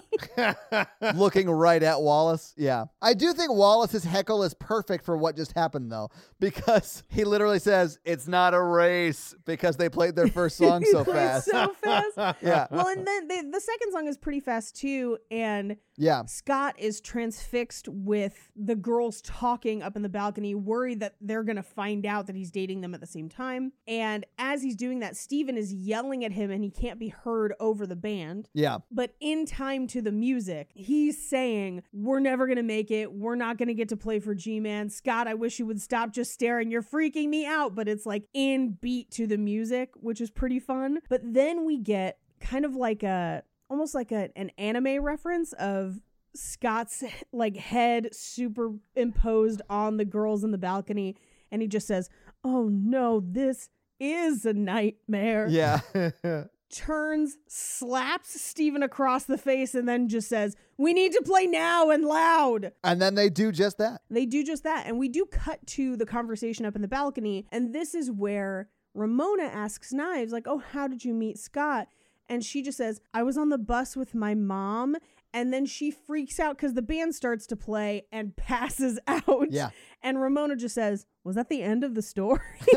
Looking right at Wallace. Yeah. I do think Wallace's heckle is perfect for what just happened, though, because he literally says, It's not a race because they played their first song so fast. So fast. Yeah. Well, and then they, the second song is pretty fast too, and Yeah. Scott is transfixed with the girls talking up in the balcony, worried that they're going to find out that he's dating them at the same time. And as he's doing that, Stephen is yelling at him and he can't be heard over the band. Yeah. But in time to the music, he's saying, We're never going to make it. We're not going to get to play for G Man. Scott, I wish you would stop just staring. You're freaking me out. But it's like in beat to the music, which is pretty fun. But then we get kind of like a almost like a, an anime reference of Scott's like head superimposed on the girls in the balcony. And he just says, Oh no, this is a nightmare Yeah. turns, slaps Stephen across the face, and then just says, We need to play now and loud. And then they do just that. They do just that. And we do cut to the conversation up in the balcony. And this is where Ramona asks Knives, like, Oh, how did you meet Scott? And she just says, I was on the bus with my mom. And then she freaks out because the band starts to play and passes out. Yeah. And Ramona just says, Was that the end of the story?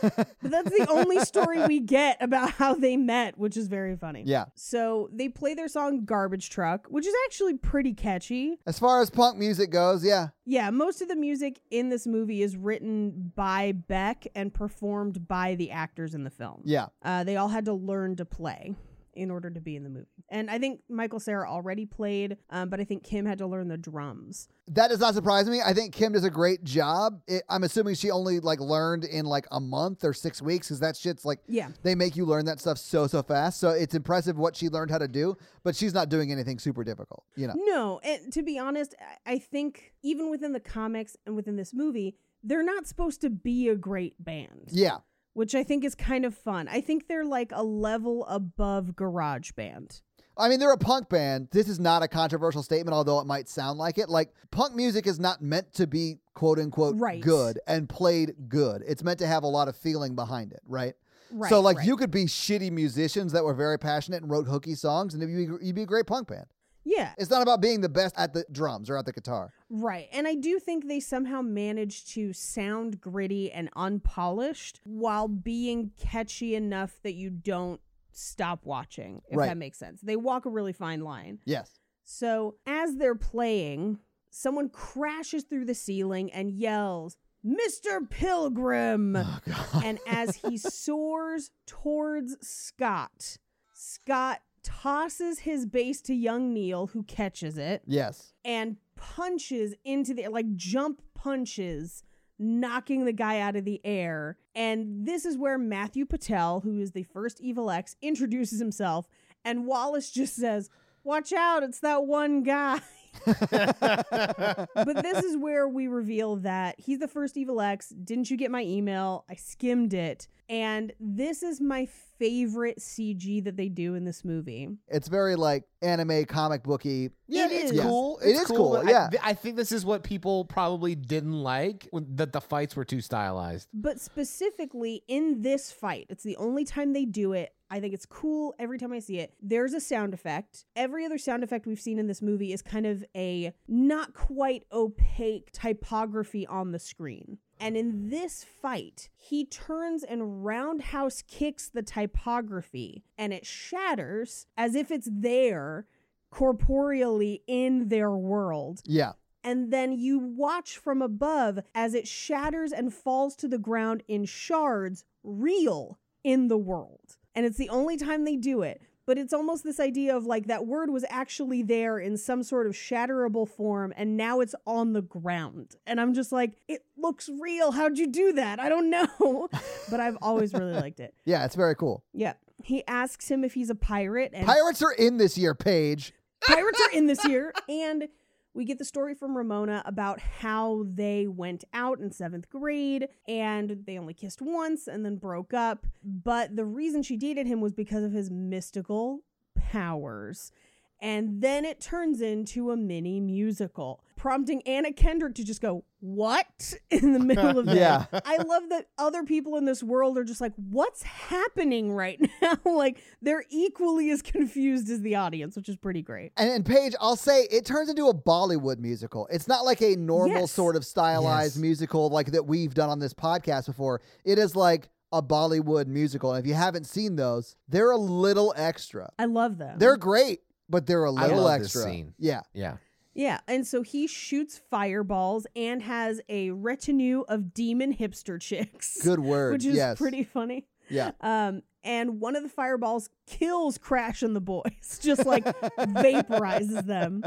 but that's the only story we get about how they met, which is very funny. Yeah. So they play their song Garbage Truck, which is actually pretty catchy. As far as punk music goes, yeah. Yeah, most of the music in this movie is written by Beck and performed by the actors in the film. Yeah. Uh, they all had to learn to play. In order to be in the movie. And I think Michael Cera already played, um, but I think Kim had to learn the drums. That does not surprise me. I think Kim does a great job. It, I'm assuming she only like learned in like a month or six weeks because that shit's like Yeah. they make you learn that stuff so so fast. So it's impressive what she learned how to do, but she's not doing anything super difficult. You know. No, and to be honest, I- I think even within the comics and within this movie, they're not supposed to be a great band. Yeah. Which I think is kind of fun. I think they're like a level above Garage Band. I mean, they're a punk band. This is not a controversial statement, although it might sound like it. Like, punk music is not meant to be quote unquote Right. good and played good. It's meant to have a lot of feeling behind it, right? Right. so, like, right. you could be shitty musicians that were very passionate and wrote hooky songs, and you'd be, you'd be a great punk band. Yeah, It's not about being the best at the drums or at the guitar. Right. And I do think they somehow managed to sound gritty and unpolished while being catchy enough that you don't stop watching, if Right. that makes sense. They walk a really fine line. Yes. So as they're playing, someone crashes through the ceiling and yells, Mr. Pilgrim. Oh, God. and as he soars towards Scott, Scott tosses his bass to young Neil, who catches it, yes. and punches into the like jump punches, knocking the guy out of the air. And this is where Matthew Patel, who is the first Evil Ex, introduces himself, and Wallace just says, Watch out, it's that one guy. but this is where we reveal that he's the first Evil Ex. Didn't you get my email? I skimmed it. And this is my favorite CG that they do in this movie. It's very like anime comic booky. Yeah, It it's is. cool. It It's is cool, but I- yeah. I, think this is what people probably didn't like that the fights were too stylized. But specifically in this fight, it's the only time they do it. I think it's cool every time I see it. There's a sound effect. Every other sound effect we've seen in this movie is kind of a not quite opaque typography on the screen. And in this fight, he turns and roundhouse kicks the typography and it shatters as if it's there corporeally in their world Yeah. and then you watch from above as it shatters and falls to the ground in shards, real in the world. And it's the only time they do it. But it's almost this idea of like that word was actually there in some sort of shatterable form and now it's on the ground. And I'm just like, it looks real. How'd you do that? I don't know. but I've always really liked it. Yeah, it's very cool. Yeah. He asks him if he's a pirate and Pirates are in this year, Paige. pirates are in this year and we get the story from ramona about how they went out in seventh grade and they only kissed once and then broke up. But the reason she dated him was because of his mystical powers. And then it turns into a mini musical, prompting Anna Kendrick to just go, What? in the middle of it. Yeah. I love that other people in this world are just like, What's happening right now? like, they're equally as confused as the audience, which is pretty great. And, and Paige, I'll say it turns into a Bollywood musical. It's not like a normal Yes. sort of stylized Yes. musical like that we've done on this podcast before. It is like a Bollywood musical. And if you haven't seen those, they're a little extra. I love them. They're great, but they're a little love this extra. scene. Yeah. Yeah. Yeah, and so he shoots fireballs and has a retinue of demon hipster chicks. Good word. Which is yes. pretty funny. Yeah. Um, and one of the fireballs kills Crash and the boys, just like vaporizes them.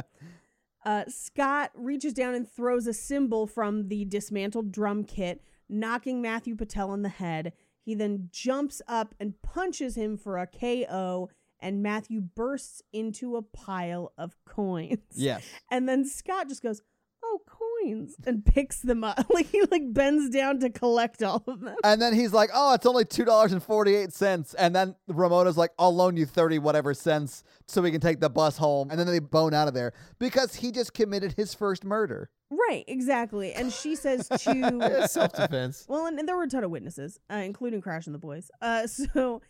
Uh, Scott reaches down and throws a cymbal from the dismantled drum kit, knocking Matthew Patel in the head. He then jumps up and punches him for a KO, and Matthew bursts into a pile of coins. Yes. And then Scott just goes, "Oh, coins," and picks them up. like he like bends down to collect all of them. And then he's like, "Oh, it's only two dollars and forty-eight cents." And then Ramona's like, "I'll loan you thirty whatever cents so we can take the bus home." And then they bone out of there because he just committed his first murder. Right, exactly. And she says to Self defense. well, and, and there were a ton of witnesses, uh, including Crash and the boys. Uh, so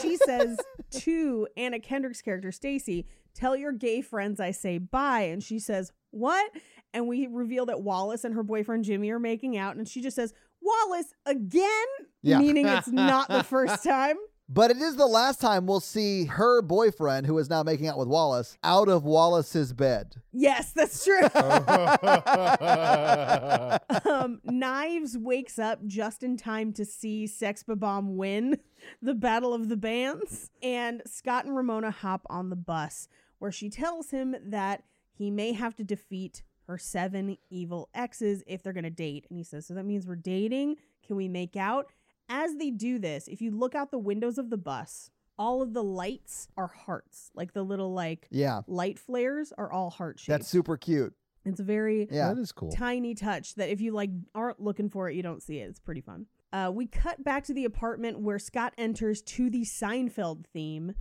she says to Anna Kendrick's character Stacey, "Tell your gay friends I say bye." And she says, "What?" And we reveal that Wallace and her boyfriend Jimmy are making out, and she just says, "Wallace again," Yeah. meaning it's not the first time. But it is the last time we'll see her boyfriend, who is now making out with Wallace, out of Wallace's bed. Yes, that's true. um, Knives wakes up just in time to see Sex Bomb win the Battle of the Bands, and Scott and Ramona hop on the bus, where she tells him that he may have to defeat her seven evil exes if they're going to date. And he says, So that means we're dating? Can we make out? As they do this, if you look out the windows of the bus, all of the lights are hearts. Like the little like Yeah. light flares are all heart shaped. That's super cute. It's a very Yeah. That is cool. tiny touch that if you like aren't looking for it, you don't see it. It's pretty fun. Uh, we cut back to the apartment where Scott enters to the Seinfeld theme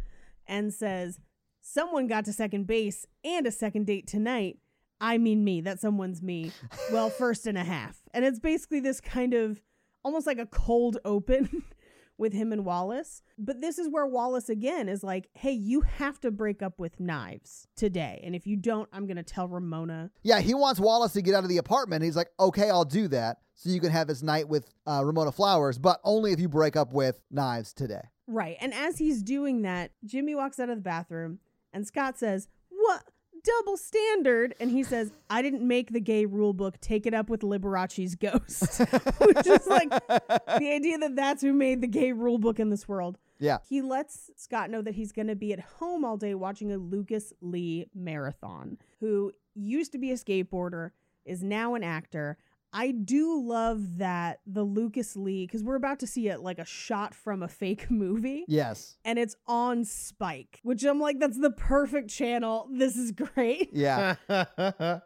and says, "Someone got to second base and a second date tonight. I mean me. That someone's me. Well, first and a half." And it's basically this kind of almost like a cold open with him and Wallace. But this is where Wallace again is like, "Hey, you have to break up with Knives today, and if you don't, I'm gonna tell Ramona." Yeah, he wants Wallace to get out of the apartment. He's like, okay, I'll do that. So you can have his night with uh, Ramona Flowers, but only if you break up with Knives today. Right. And as he's doing that, Jimmy walks out of the bathroom and Scott says, What? Double standard. And he says, I didn't make the gay rule book. Take it up with Liberace's ghost. Which is like the idea that that's who made the gay rule book in this world. Yeah. He lets Scott know that he's going to be at home all day watching a Lucas Lee marathon, who used to be a skateboarder, is now an actor. I do love that the Lucas Lee, because we're about to see it like a shot from a fake movie Yes. and it's on Spike, which I'm like, that's the perfect channel. This is great. Yeah.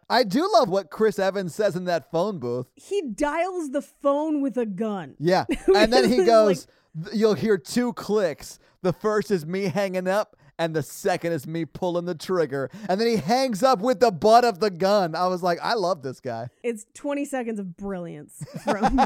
I do love what Chris Evans says in that phone booth. He dials the phone with a gun. Yeah. And then he goes, th- you'll hear two clicks. The first is me hanging up, and the second is me pulling the trigger. And then he hangs up with the butt of the gun. I was like, I love this guy. It's 20 seconds of brilliance from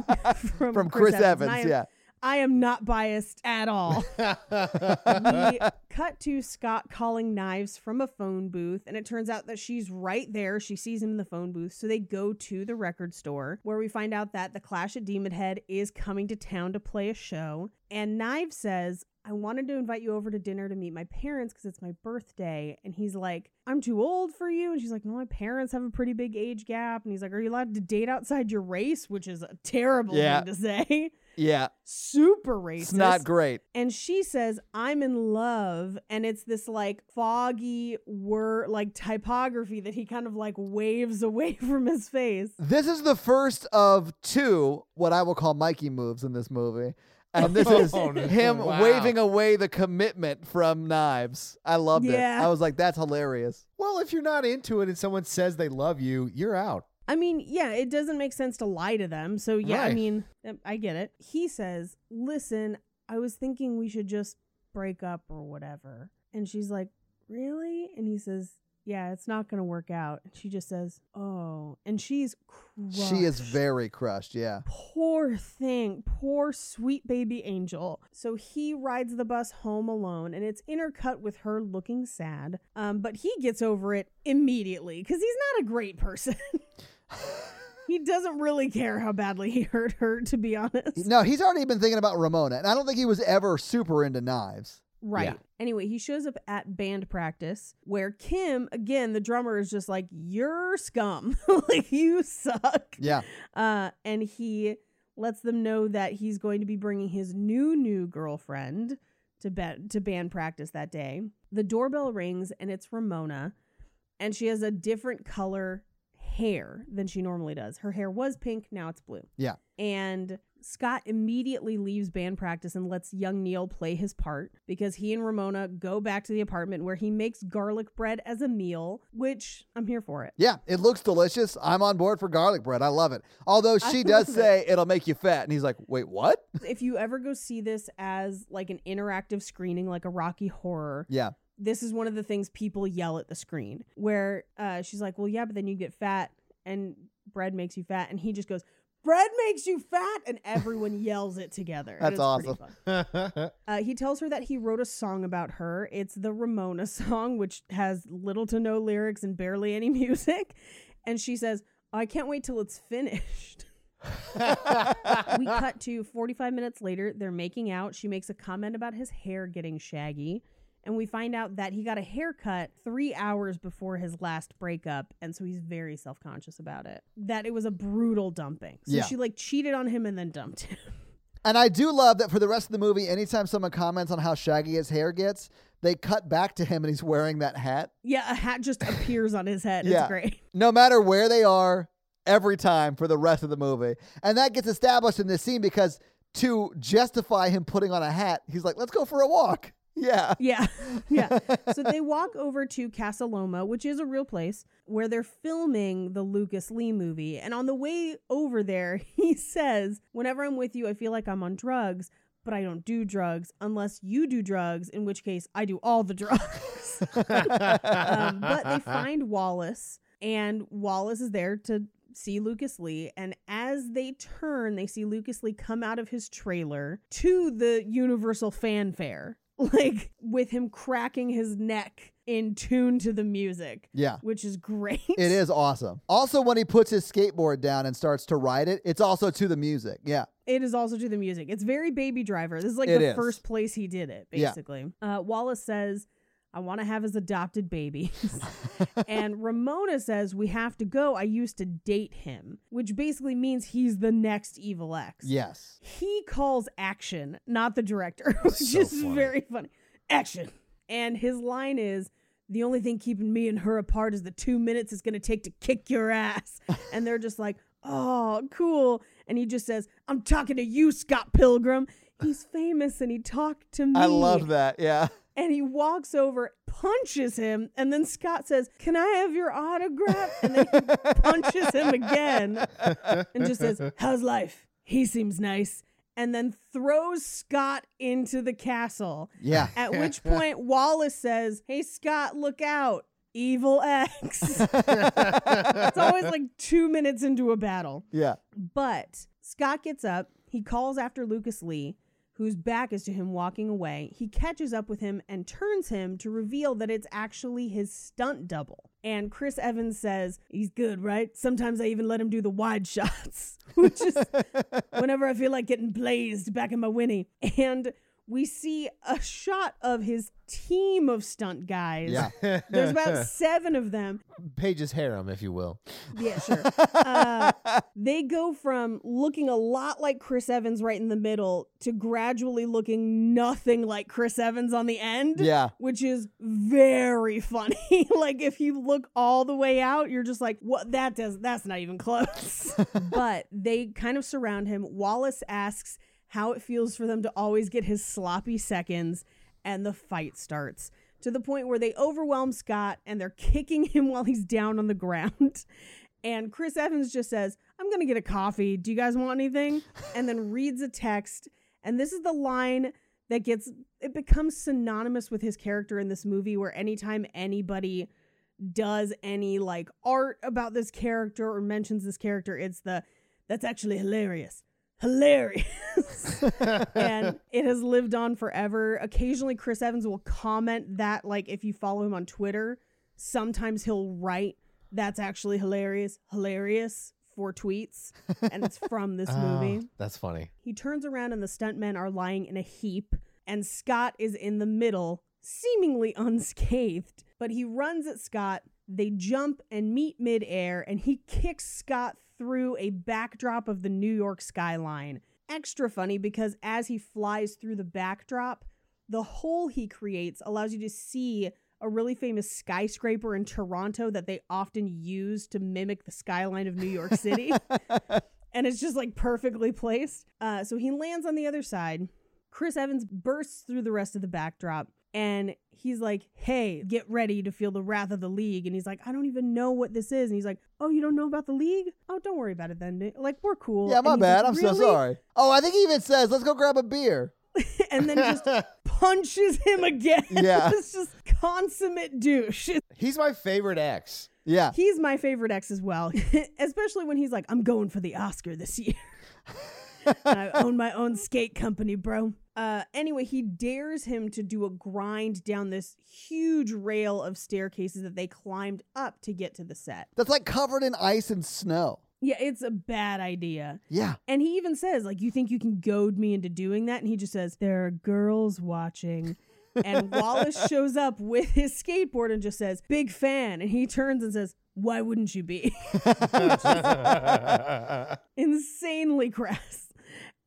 from, From Chris And Evans, I am, yeah. I am not biased at all. we cut to Scott calling Knives from a phone booth, and it turns out that she's right there. She sees him in the phone booth, so they go to the record store where we find out that the Clash at Demon Head is coming to town to play a show. And Knives says, I wanted to invite you over to dinner to meet my parents because it's my birthday. And he's like, I'm too old for you. And she's like, No, my parents have a pretty big age gap. And he's like, Are you allowed to date outside your race? Which is a terrible Yeah. thing to say. Yeah. Super racist. It's not great. And she says, I'm in love. And it's this like foggy word, like typography that he kind of like waves away from his face. This is the first of two, what I will call Mikey moves in this movie. And this is Oh, him Wow. waving away the commitment from Knives. I loved Yeah. it. I was like, that's hilarious. Well, if you're not into it and someone says they love you, you're out. I mean, yeah, it doesn't make sense to lie to them. So, yeah, I mean, I get it. He says, Listen, I was thinking we should just break up or whatever. And she's like, Really? And he says, Yeah, it's not going to work out. And she just says, Oh. And she's crushed. She is very crushed. Yeah. Poor thing, poor sweet baby angel. So he rides the bus home alone, and it's intercut with her looking sad. Um, but he gets over it immediately because he's not a great person. he doesn't really care how badly he hurt her, to be honest. No, he's already been thinking about Ramona. And I don't think he was ever super into knives. Right. Yeah. Anyway, he shows up at band practice where Kim, again, the drummer, is just like, You're scum. like, you suck. Yeah. Uh, and he lets them know that he's going to be bringing his new new girlfriend to bed to band practice that day. The doorbell rings and it's Ramona, and she has a different color hair than she normally does. Her hair was pink, now it's blue. Yeah. And Scott immediately leaves band practice and lets young Neil play his part because he and Ramona go back to the apartment where he makes garlic bread as a meal, which I'm here for it. Yeah. It looks delicious. I'm on board for garlic bread. I love it. Although she does it. say it'll make you fat. And he's like, wait, what? if you ever go see this as like an interactive screening, like a Rocky horror, Yeah. this is one of the things people yell at the screen. Where uh, she's like, "Well, yeah, but then you get fat, and bread makes you fat," and he just goes, "Bread makes you fat," and everyone yells it together. That's awesome. Uh, he tells her that he wrote a song about her. It's the Ramona song, which has little to no lyrics and barely any music. And she says, "I can't wait till it's finished." we cut to 45 minutes later. They're making out. She makes a comment about his hair getting shaggy. And we find out that he got a haircut three hours before his last breakup. And so he's very self conscious about it. That it was a brutal dumping. So Yeah. she like cheated on him and then dumped him. And I do love that for the rest of the movie, anytime someone comments on how shaggy his hair gets, they cut back to him and he's wearing that hat. yeah, a hat just appears on his head. Yeah. It's great. No matter where they are, every time for the rest of the movie. And that gets established in this scene because to justify him putting on a hat, he's like, let's go for a walk. Yeah. Yeah. Yeah. so they walk over to Casa Loma, which is a real place where they're filming the Lucas Lee movie. And on the way over there, he says, Whenever I'm with you, I feel like I'm on drugs, but I don't do drugs unless you do drugs, in which case I do all the drugs. um, but they find Wallace, and Wallace is there to see Lucas Lee. And as they turn, they see Lucas Lee come out of his trailer to the Universal fanfare, like with him cracking his neck in tune to the music, Yeah. which is great. It is awesome. Also, when he puts his skateboard down and starts to ride it, it's also to the music. Yeah. It is also to the music. It's very Baby Driver. This is like It the is. first place he did it, Yeah. basically. Uh, Wallace says, I want to have his adopted babies. and Ramona says, We have to go. I used to date him, which basically means he's the next Evil ex. Yes. He calls action, not the director, which So is funny. very funny. Action. And his line is, the only thing keeping me and her apart is the two minutes it's going to take to kick your ass. and they're just like, oh, cool. And he just says, I'm talking to you, Scott Pilgrim. He's famous and he talked to me. I love that. Yeah. And he walks over, punches him, and then Scott says, Can I have your autograph? And then he punches him again and just says, How's life? He seems nice. And then throws Scott into the castle. Yeah. At which point Wallace says, Hey, Scott, look out. Evil Ex. it's always like two minutes into a battle. Yeah. But Scott gets up. He calls after Lucas Lee, whose back is to him walking away. He catches up with him and turns him to reveal that it's actually his stunt double. And Chris Evans says, He's good, right? Sometimes I even let him do the wide shots, which is whenever I feel like getting blazed back in my Winnie. And we see a shot of his team of stunt guys. Yeah. There's about seven of them. Paige's harem, if you will. Yeah, sure. uh, they go from looking a lot like Chris Evans right in the middle to gradually looking nothing like Chris Evans on the end. Yeah. Which is very funny. like if you look all the way out, you're just like, what that does that's not even close. but they kind of surround him. Wallace asks how it feels for them to always get his sloppy seconds, and the fight starts to the point where they overwhelm Scott and they're kicking him while he's down on the ground. And Chris Evans just says, I'm going to get a coffee. Do you guys want anything? And then reads a text. And this is the line that gets, it becomes synonymous with his character in this movie, where anytime anybody does any like art about this character or mentions this character, it's the, that's actually hilarious. Hilarious. and it has lived on forever. Occasionally, Chris Evans will comment that, like, if you follow him on Twitter, sometimes he'll write, that's actually hilarious, hilarious for tweets. And it's from this ah, movie. Oh, that's funny. He turns around and the stuntmen are lying in a heap, and Scott is in the middle, seemingly unscathed. But he runs at Scott. They jump and meet midair, and he kicks Scott through a backdrop of the New York skyline. Extra funny because as he flies through the backdrop, the hole he creates allows you to see a really famous skyscraper in Toronto that they often use to mimic the skyline of New York City. and it's just like perfectly placed. Uh, so he lands on the other side. Chris Evans bursts through the rest of the backdrop and he's like, Hey, get ready to feel the wrath of the league. And he's like, I don't even know what this is. And he's like, Oh, you don't know about the league? Oh, don't worry about it then. Like, we're cool. Yeah, my bad. like, I'm so sorry. Oh, I think he even says, let's go grab a beer. and then just punches him again. Yeah. it's just consummate douche. He's my favorite ex. Yeah. He's my favorite ex as well, especially when he's like, I'm going for the Oscar this year. I own my own skate company, bro. Uh, anyway, he dares him to do a grind down this huge rail of staircases that they climbed up to get to the set. That's like covered in ice and snow. Yeah, it's a bad idea. Yeah. And he even says, like, you think you can goad me into doing that? And he just says, there are girls watching. and Wallace shows up with his skateboard and just says, big fan. And he turns and says, why wouldn't you be? Insanely crass.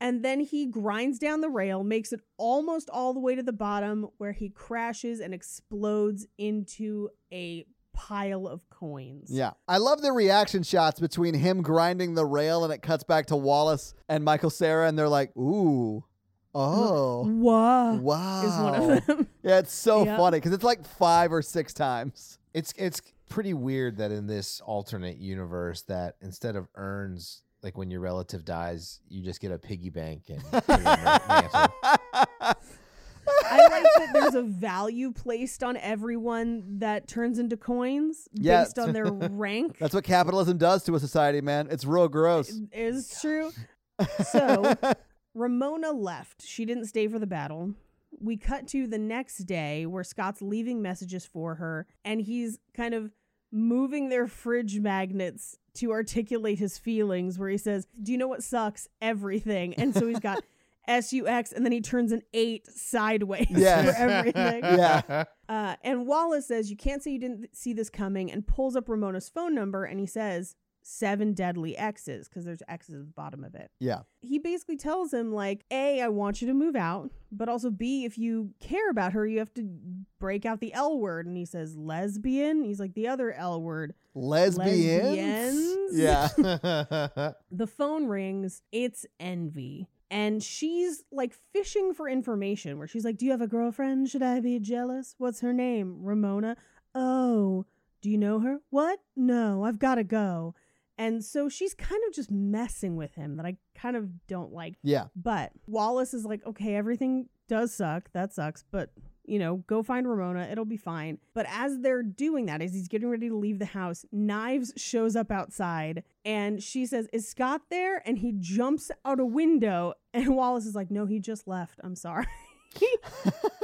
And then he grinds down the rail, makes it almost all the way to the bottom, where he crashes and explodes into a pile of coins. Yeah. I love the reaction shots between him grinding the rail and it cuts back to Wallace and Michael Cera and they're like, ooh. Oh. Whoa. Wow. Is one of them. Yeah, it's so Yeah. funny because it's like five or six times. It's it's pretty weird that in this alternate universe that instead of urns, like when your relative dies, you just get a piggy bank and put it in the mantle. I like that there's a value placed on everyone that turns into coins Yeah. based on their rank. That's what capitalism does to a society, man. It's real gross. is true. So Ramona left. She didn't stay for the battle. We cut to the next day where Scott's leaving messages for her and he's kind of moving their fridge magnets to articulate his feelings where he says, "Do you know what sucks? Everything." And so he's got S U X and then he turns an 8 sideways Yes. for everything. Yeah. Uh, and Wallace says, You can't say you didn't see this coming, and pulls up Ramona's phone number and he says, Seven deadly X's, because there's X's at the bottom of it. Yeah. He basically tells him, like, A, I want you to move out, but also B, if you care about her, you have to break out the L word. And he says, Lesbian? He's like, The other L word. Lesbians? Lesbians? Yeah. The phone rings. It's Envy. And she's like fishing for information where she's like, Do you have a girlfriend? Should I be jealous? What's her name? Ramona. Oh, do you know her? What? No, I've got to go. And so she's kind of just messing with him that I kind of don't like. yeah. But Wallace is like, okay, everything does suck. That sucks. But, you know, go find Ramona. It'll be fine. But as they're doing that, as he's getting ready to leave the house, Knives shows up outside and she says, Is Scott there? And he jumps out a window. And Wallace is like, No, he just left. I'm sorry.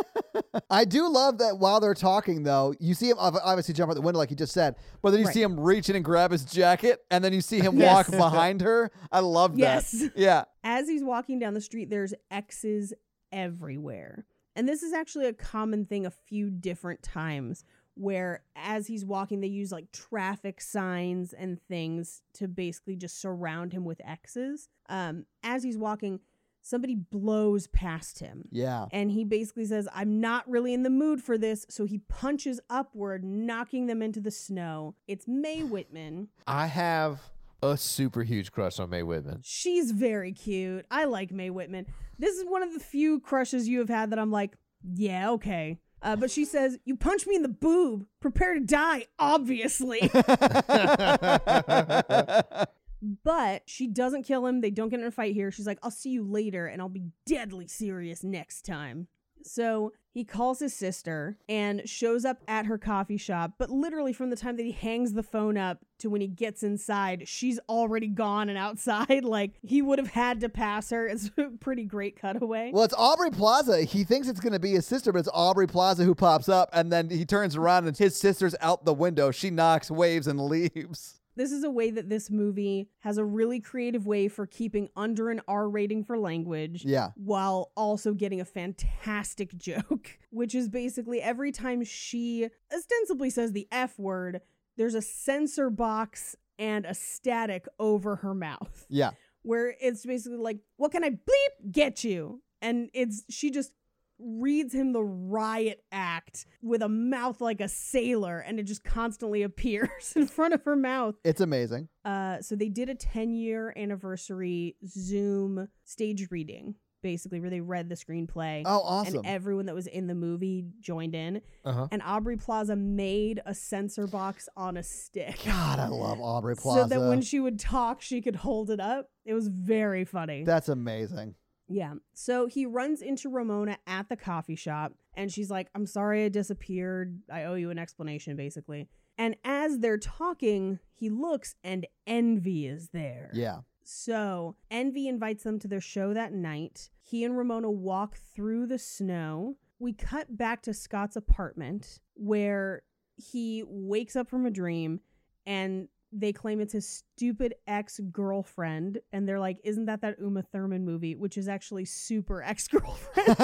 I do love that while they're talking, though, you see him obviously jump out the window, like you just said, but then you Right. see him reach in and grab his jacket, and then you see him Yes. walk behind her. I love that. Yes. Yeah. as he's walking down the street, there's X's everywhere. And this is actually a common thing a few different times where as he's walking, they use like traffic signs and things to basically just surround him with X's. Um, as he's walking, somebody blows past him. Yeah. And he basically says, I'm not really in the mood for this. So he punches upward, knocking them into the snow. It's Mae Whitman. I have a super huge crush on Mae Whitman. She's very cute. I like Mae Whitman. This is one of the few crushes you have had that I'm like, yeah, okay. Uh, but she says, You punch me in the boob. Prepare to die, obviously. but she doesn't kill him. They don't get in a fight here. She's like, I'll see you later and I'll be deadly serious next time. So he calls his sister and shows up at her coffee shop. But literally, from the time that he hangs the phone up to when he gets inside, she's already gone and outside. Like he would have had to pass her. It's a pretty great cutaway. Well, it's Aubrey Plaza. He thinks it's going to be his sister, but it's Aubrey Plaza who pops up, and then he turns around and his sister's out the window. She knocks, waves, and leaves. This is a way that this movie has a really creative way for keeping under an R rating for language. Yeah. While also getting a fantastic joke, which is basically every time she ostensibly says the F word, there's a censor box and a static over her mouth Yeah. where it's basically like, what can I bleep get you? And it's, she just reads him the riot act with a mouth like a sailor and it just constantly appears in front of her mouth. It's amazing. Uh, so they did a 10 year anniversary Zoom stage reading, basically, where they read the screenplay. Oh, awesome. And everyone that was in the movie joined in. Uh-huh. And Aubrey Plaza made a censor box on a stick. God, I love Aubrey Plaza. So that when she would talk, she could hold it up. It was very funny. That's amazing. Yeah. So he runs into Ramona at the coffee shop and she's like, I'm sorry I disappeared. I owe you an explanation, basically. And as they're talking, he looks and Envy is there. Yeah. So Envy invites them to their show that night. He and Ramona walk through the snow. We cut back to Scott's apartment where he wakes up from a dream and they claim it's his stupid ex girlfriend, and they're like, "Isn't that that Uma Thurman movie?" Which is actually super ex girlfriend.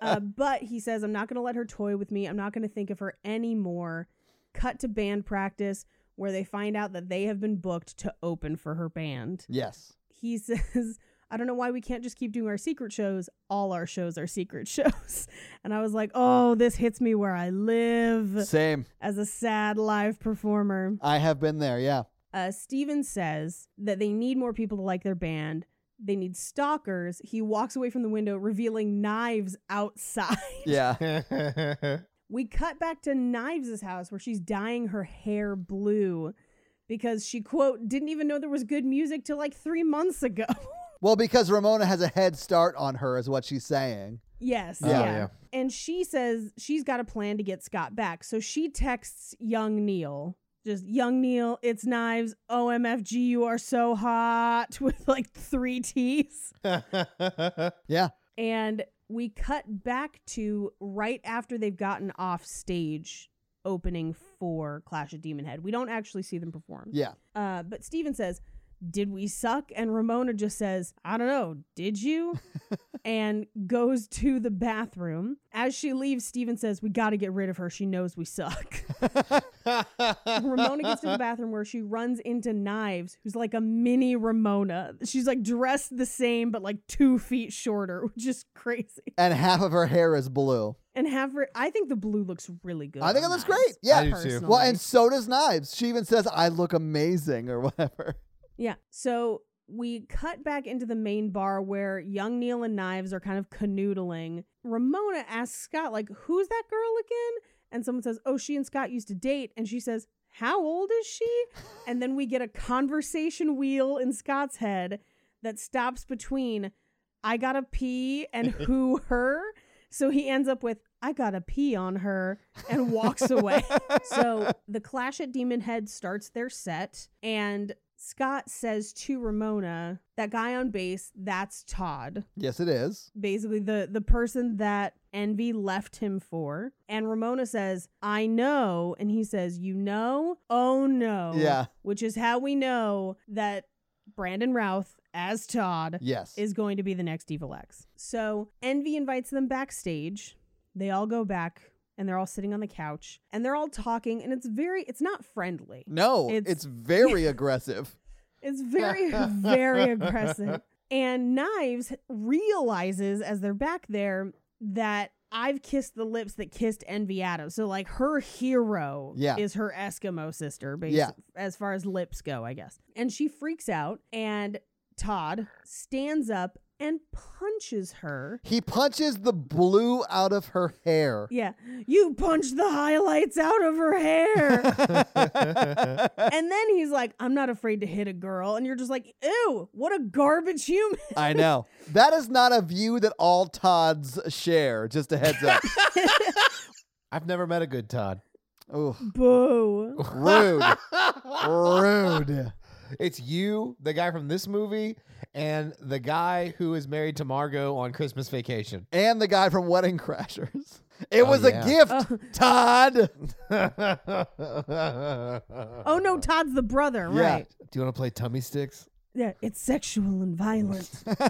uh, but he says, "I'm not going to let her toy with me. I'm not going to think of her anymore." Cut to band practice, where they find out that they have been booked to open for her band. yes. He says, I don't know why we can't just keep doing our secret shows. All our shows are secret shows. And I was like, oh, this hits me where I live Same. as a sad live performer. I have been there. Yeah. Uh, Stephen says that they need more people to like their band. They need stalkers. He walks away from the window, revealing knives outside. Yeah. we cut back to Knives' house where she's dyeing her hair blue because she, quote, didn't even know there was good music till like three months ago. Well, because Ramona has a head start on her, is what she's saying. Yes. Oh, yeah. yeah. And she says she's got a plan to get Scott back. So she texts young Neil, just young Neil, it's knives. OMFG, you are so hot with like three T's. Yeah. And we cut back to right after they've gotten off stage opening for Clash of Demon Head. We don't actually see them perform. Yeah. Uh, but Stephen says, Did we suck? And Ramona just says, I don't know, did you? and goes to the bathroom. As she leaves, Stephen says, We got to get rid of her. She knows we suck. Ramona gets to the bathroom where she runs into Knives, who's like a mini Ramona. She's like dressed the same, but like two feet shorter, which is crazy. And half of her hair is blue. And have her, I think the blue looks really good. I think it looks Knives, great. Yeah. I do too. Well, and so does Knives. She even says, I look amazing or whatever. Yeah. So we cut back into the main bar where young Neil and Knives are kind of canoodling. Ramona asks Scott, like, who's that girl again? And someone says, oh, she and Scott used to date. And she says, how old is she? and then we get a conversation wheel in Scott's head that stops between I gotta pee and who her. So he ends up with I gotta pee on her and walks away. so the Clash at Demon Head starts their set, and Scott says to Ramona, that guy on bass, that's Todd. Yes, it is. Basically, the the person that Envy left him for. And Ramona says, I know. And he says, You know? Oh no. Yeah. Which is how we know that Brandon Routh as Todd Yes. is going to be the next Evil Ex. So Envy invites them backstage. They all go back and they're all sitting on the couch and they're all talking and it's very it's not friendly. no, it's, It's- very aggressive. It's very very aggressive. And Knives realizes as they're back there that I've kissed the lips that kissed Envy Adams. So like her hero Yeah. is her Eskimo sister, basically, Yeah. as far as lips go, I guess. And she freaks out and Todd stands up and punches her. He punches the blue out of her hair. Yeah. You punched the highlights out of her hair. and then he's like, I'm not afraid to hit a girl. And you're just like, ew, what a garbage human. I know. That is not a view that all Todds share. Just a heads up. I've never met a good Todd. Ooh, Boo. rude. rude. It's you, the guy from this movie, and the guy who is married to Margot on Christmas Vacation. And the guy from Wedding Crashers. It Oh, was yeah. a gift, Todd. Oh no, Todd's the brother, Yeah. right? Do you want to play tummy sticks? Yeah, it's sexual and violent. um,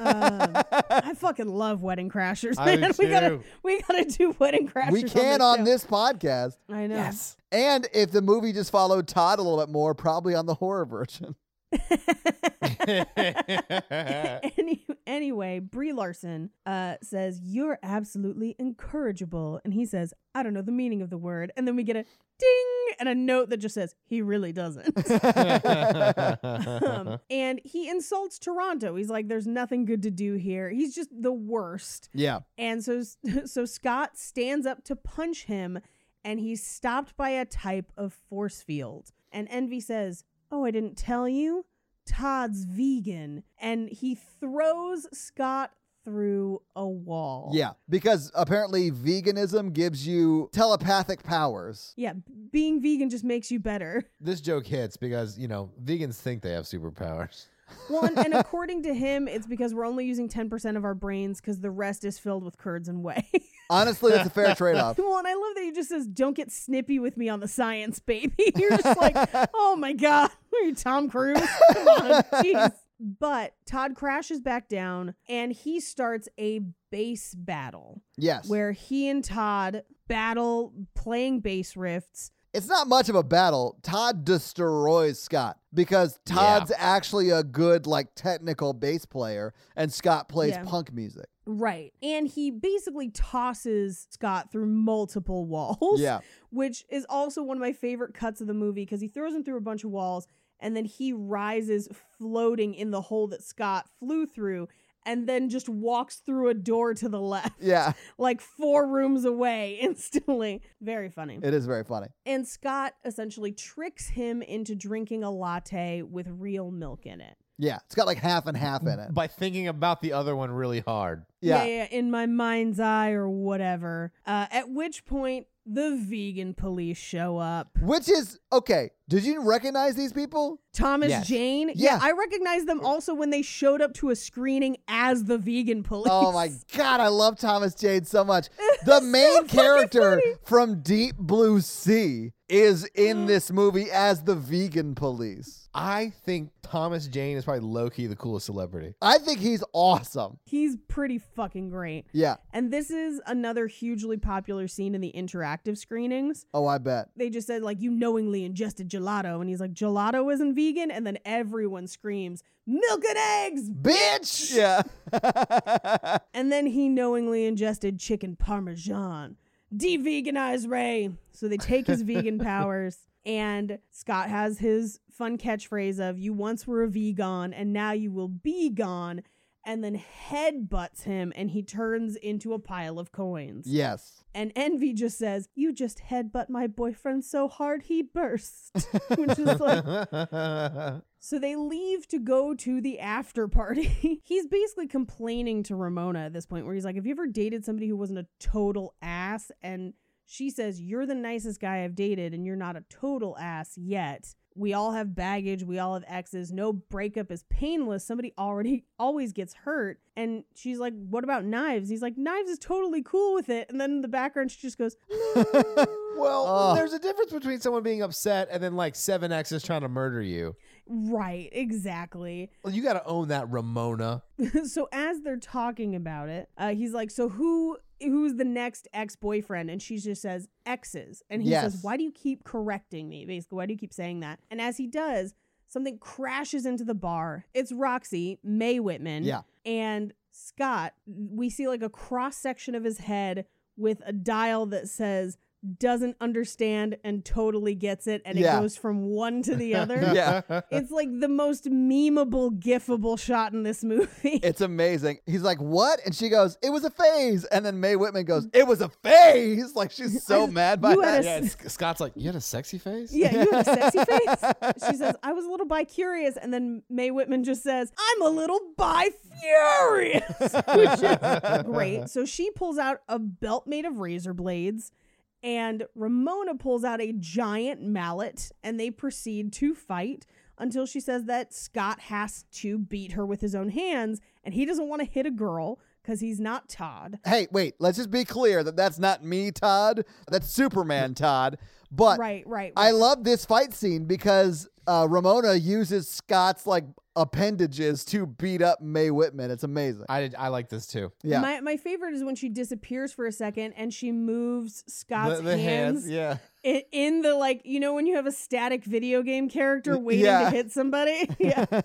I fucking love Wedding Crashers, I do man. we gotta we gotta do Wedding Crashers. we can on on this. this podcast. I know. And if the movie just followed Todd a little bit more, probably on the horror version. Any, anyway, Brie Larson uh, says you're absolutely incorrigible, and he says I don't know the meaning of the word, and then we get a ding and a note that just says he really doesn't. um, and he insults Toronto. He's like, "There's nothing good to do here." He's just the worst. Yeah. And so so Scott stands up to punch him and he's stopped by a type of force field. And Envy says, "Oh, I didn't tell you. Todd's vegan." And he throws Scott through a wall. Yeah. Because apparently veganism gives you telepathic powers. Yeah, being vegan just makes you better. this joke hits because, you know, vegans think they have superpowers. Well, and, and according to him, it's because we're only using 10% of our brains because the rest is filled with curds and whey. Honestly, that's a fair trade off. Well, and I love that he just says, "Don't get snippy with me on the science, baby." You're just like, "Oh my god, are you Tom Cruise?" Come on, jeez. But Todd crashes back down, and he starts a bass battle Yes. where he and Todd battle playing bass riffs. It's not much of a battle. Todd destroys Scott because Todd's actually a good, like, technical bass player, and Scott plays Yeah. punk music. Right. And he basically tosses Scott through multiple walls. Yeah. Which is also one of my favorite cuts of the movie because he throws him through a bunch of walls and then he rises floating in the hole that Scott flew through and then just walks through a door to the left. Yeah, Like four rooms away instantly. Very funny. it is very funny. and Scott essentially tricks him into drinking a latte with real milk in it. Yeah, it's got like half and half in it. By thinking about the other one really hard. Yeah. yeah, in my mind's eye or whatever. Uh, at which point, the vegan police show up. Which is okay. Did you recognize these people? Thomas Yes. Jane. Yeah. I recognized them also when they showed up to a screening as the vegan police. Oh my god, I love Thomas Jane so much. The main fucking character funny. from Deep Blue Sea is in this movie as the vegan police. I think Thomas Jane is probably low key the coolest celebrity. I think he's awesome. He's pretty fucking great. Yeah. And this is another hugely popular scene in the interactive screenings. Oh, I bet. They just said, like, you knowingly ingested gelato. And he's like, gelato isn't vegan. And then everyone screams, milk and eggs, Bitch. Yeah. And then he knowingly ingested chicken parmesan. De-veganize Ray. So they take his vegan powers, and Scott has his fun catchphrase of "You once were a vegan, and now you will be gone." And then headbutts him, and he turns into a pile of coins. yes. And Envy just says, "You just headbutt my boyfriend so hard he burst," which is like so they leave to go to the after party. he's basically complaining to Ramona at this point, where he's like, Have you ever dated somebody who wasn't a total ass? And she says, You're the nicest guy I've dated, and you're not a total ass yet. We all have baggage. We all have exes. No breakup is painless. Somebody already always gets hurt. And she's like, What about knives? He's like, Knives is totally cool with it. And then in the background, she just goes, Well, there's a difference between someone being upset and then like seven exes trying to murder you. Right, exactly. Well, you got to own that, Ramona. so as they're talking about it, uh, he's like, "So who who's the next ex boyfriend?" And she just says exes, and he Yes. says, "Why do you keep correcting me? Basically, why do you keep saying that?" And as he does, something crashes into the bar. It's Roxy Mae Whitman, Yeah. and Scott. We see like a cross section of his head with a dial that says. Doesn't understand and totally gets it, and Yeah. it goes from one to the other. Yeah. It's like the most memeable, gifable shot in this movie. It's amazing. He's like, "What?" And she goes, "It was a phase." And then Mae Whitman goes, "It was a phase." Like she's so mad by that. a Yeah, it's- Scott's like, you had a sexy face? yeah, you had a sexy face. She says, I was a little bi curious. And then Mae Whitman just says, I'm a little bi furious, which is great. So she pulls out a belt made of razor blades. And Ramona pulls out a giant mallet and they proceed to fight until she says that Scott has to beat her with his own hands and he doesn't want to hit a girl because he's not Todd. Hey, wait. Let's just be clear that that's not me, Todd. That's Superman, Todd. But Right, right. right. I love this fight scene because uh, Ramona uses Scott's like appendages to beat up Mae Whitman. It's amazing. I did, I like this too. Yeah. My my favorite is when she disappears for a second and she moves Scott's the, the hands, yeah. in, in the like you know when you have a static video game character waiting yeah. to hit somebody. yeah.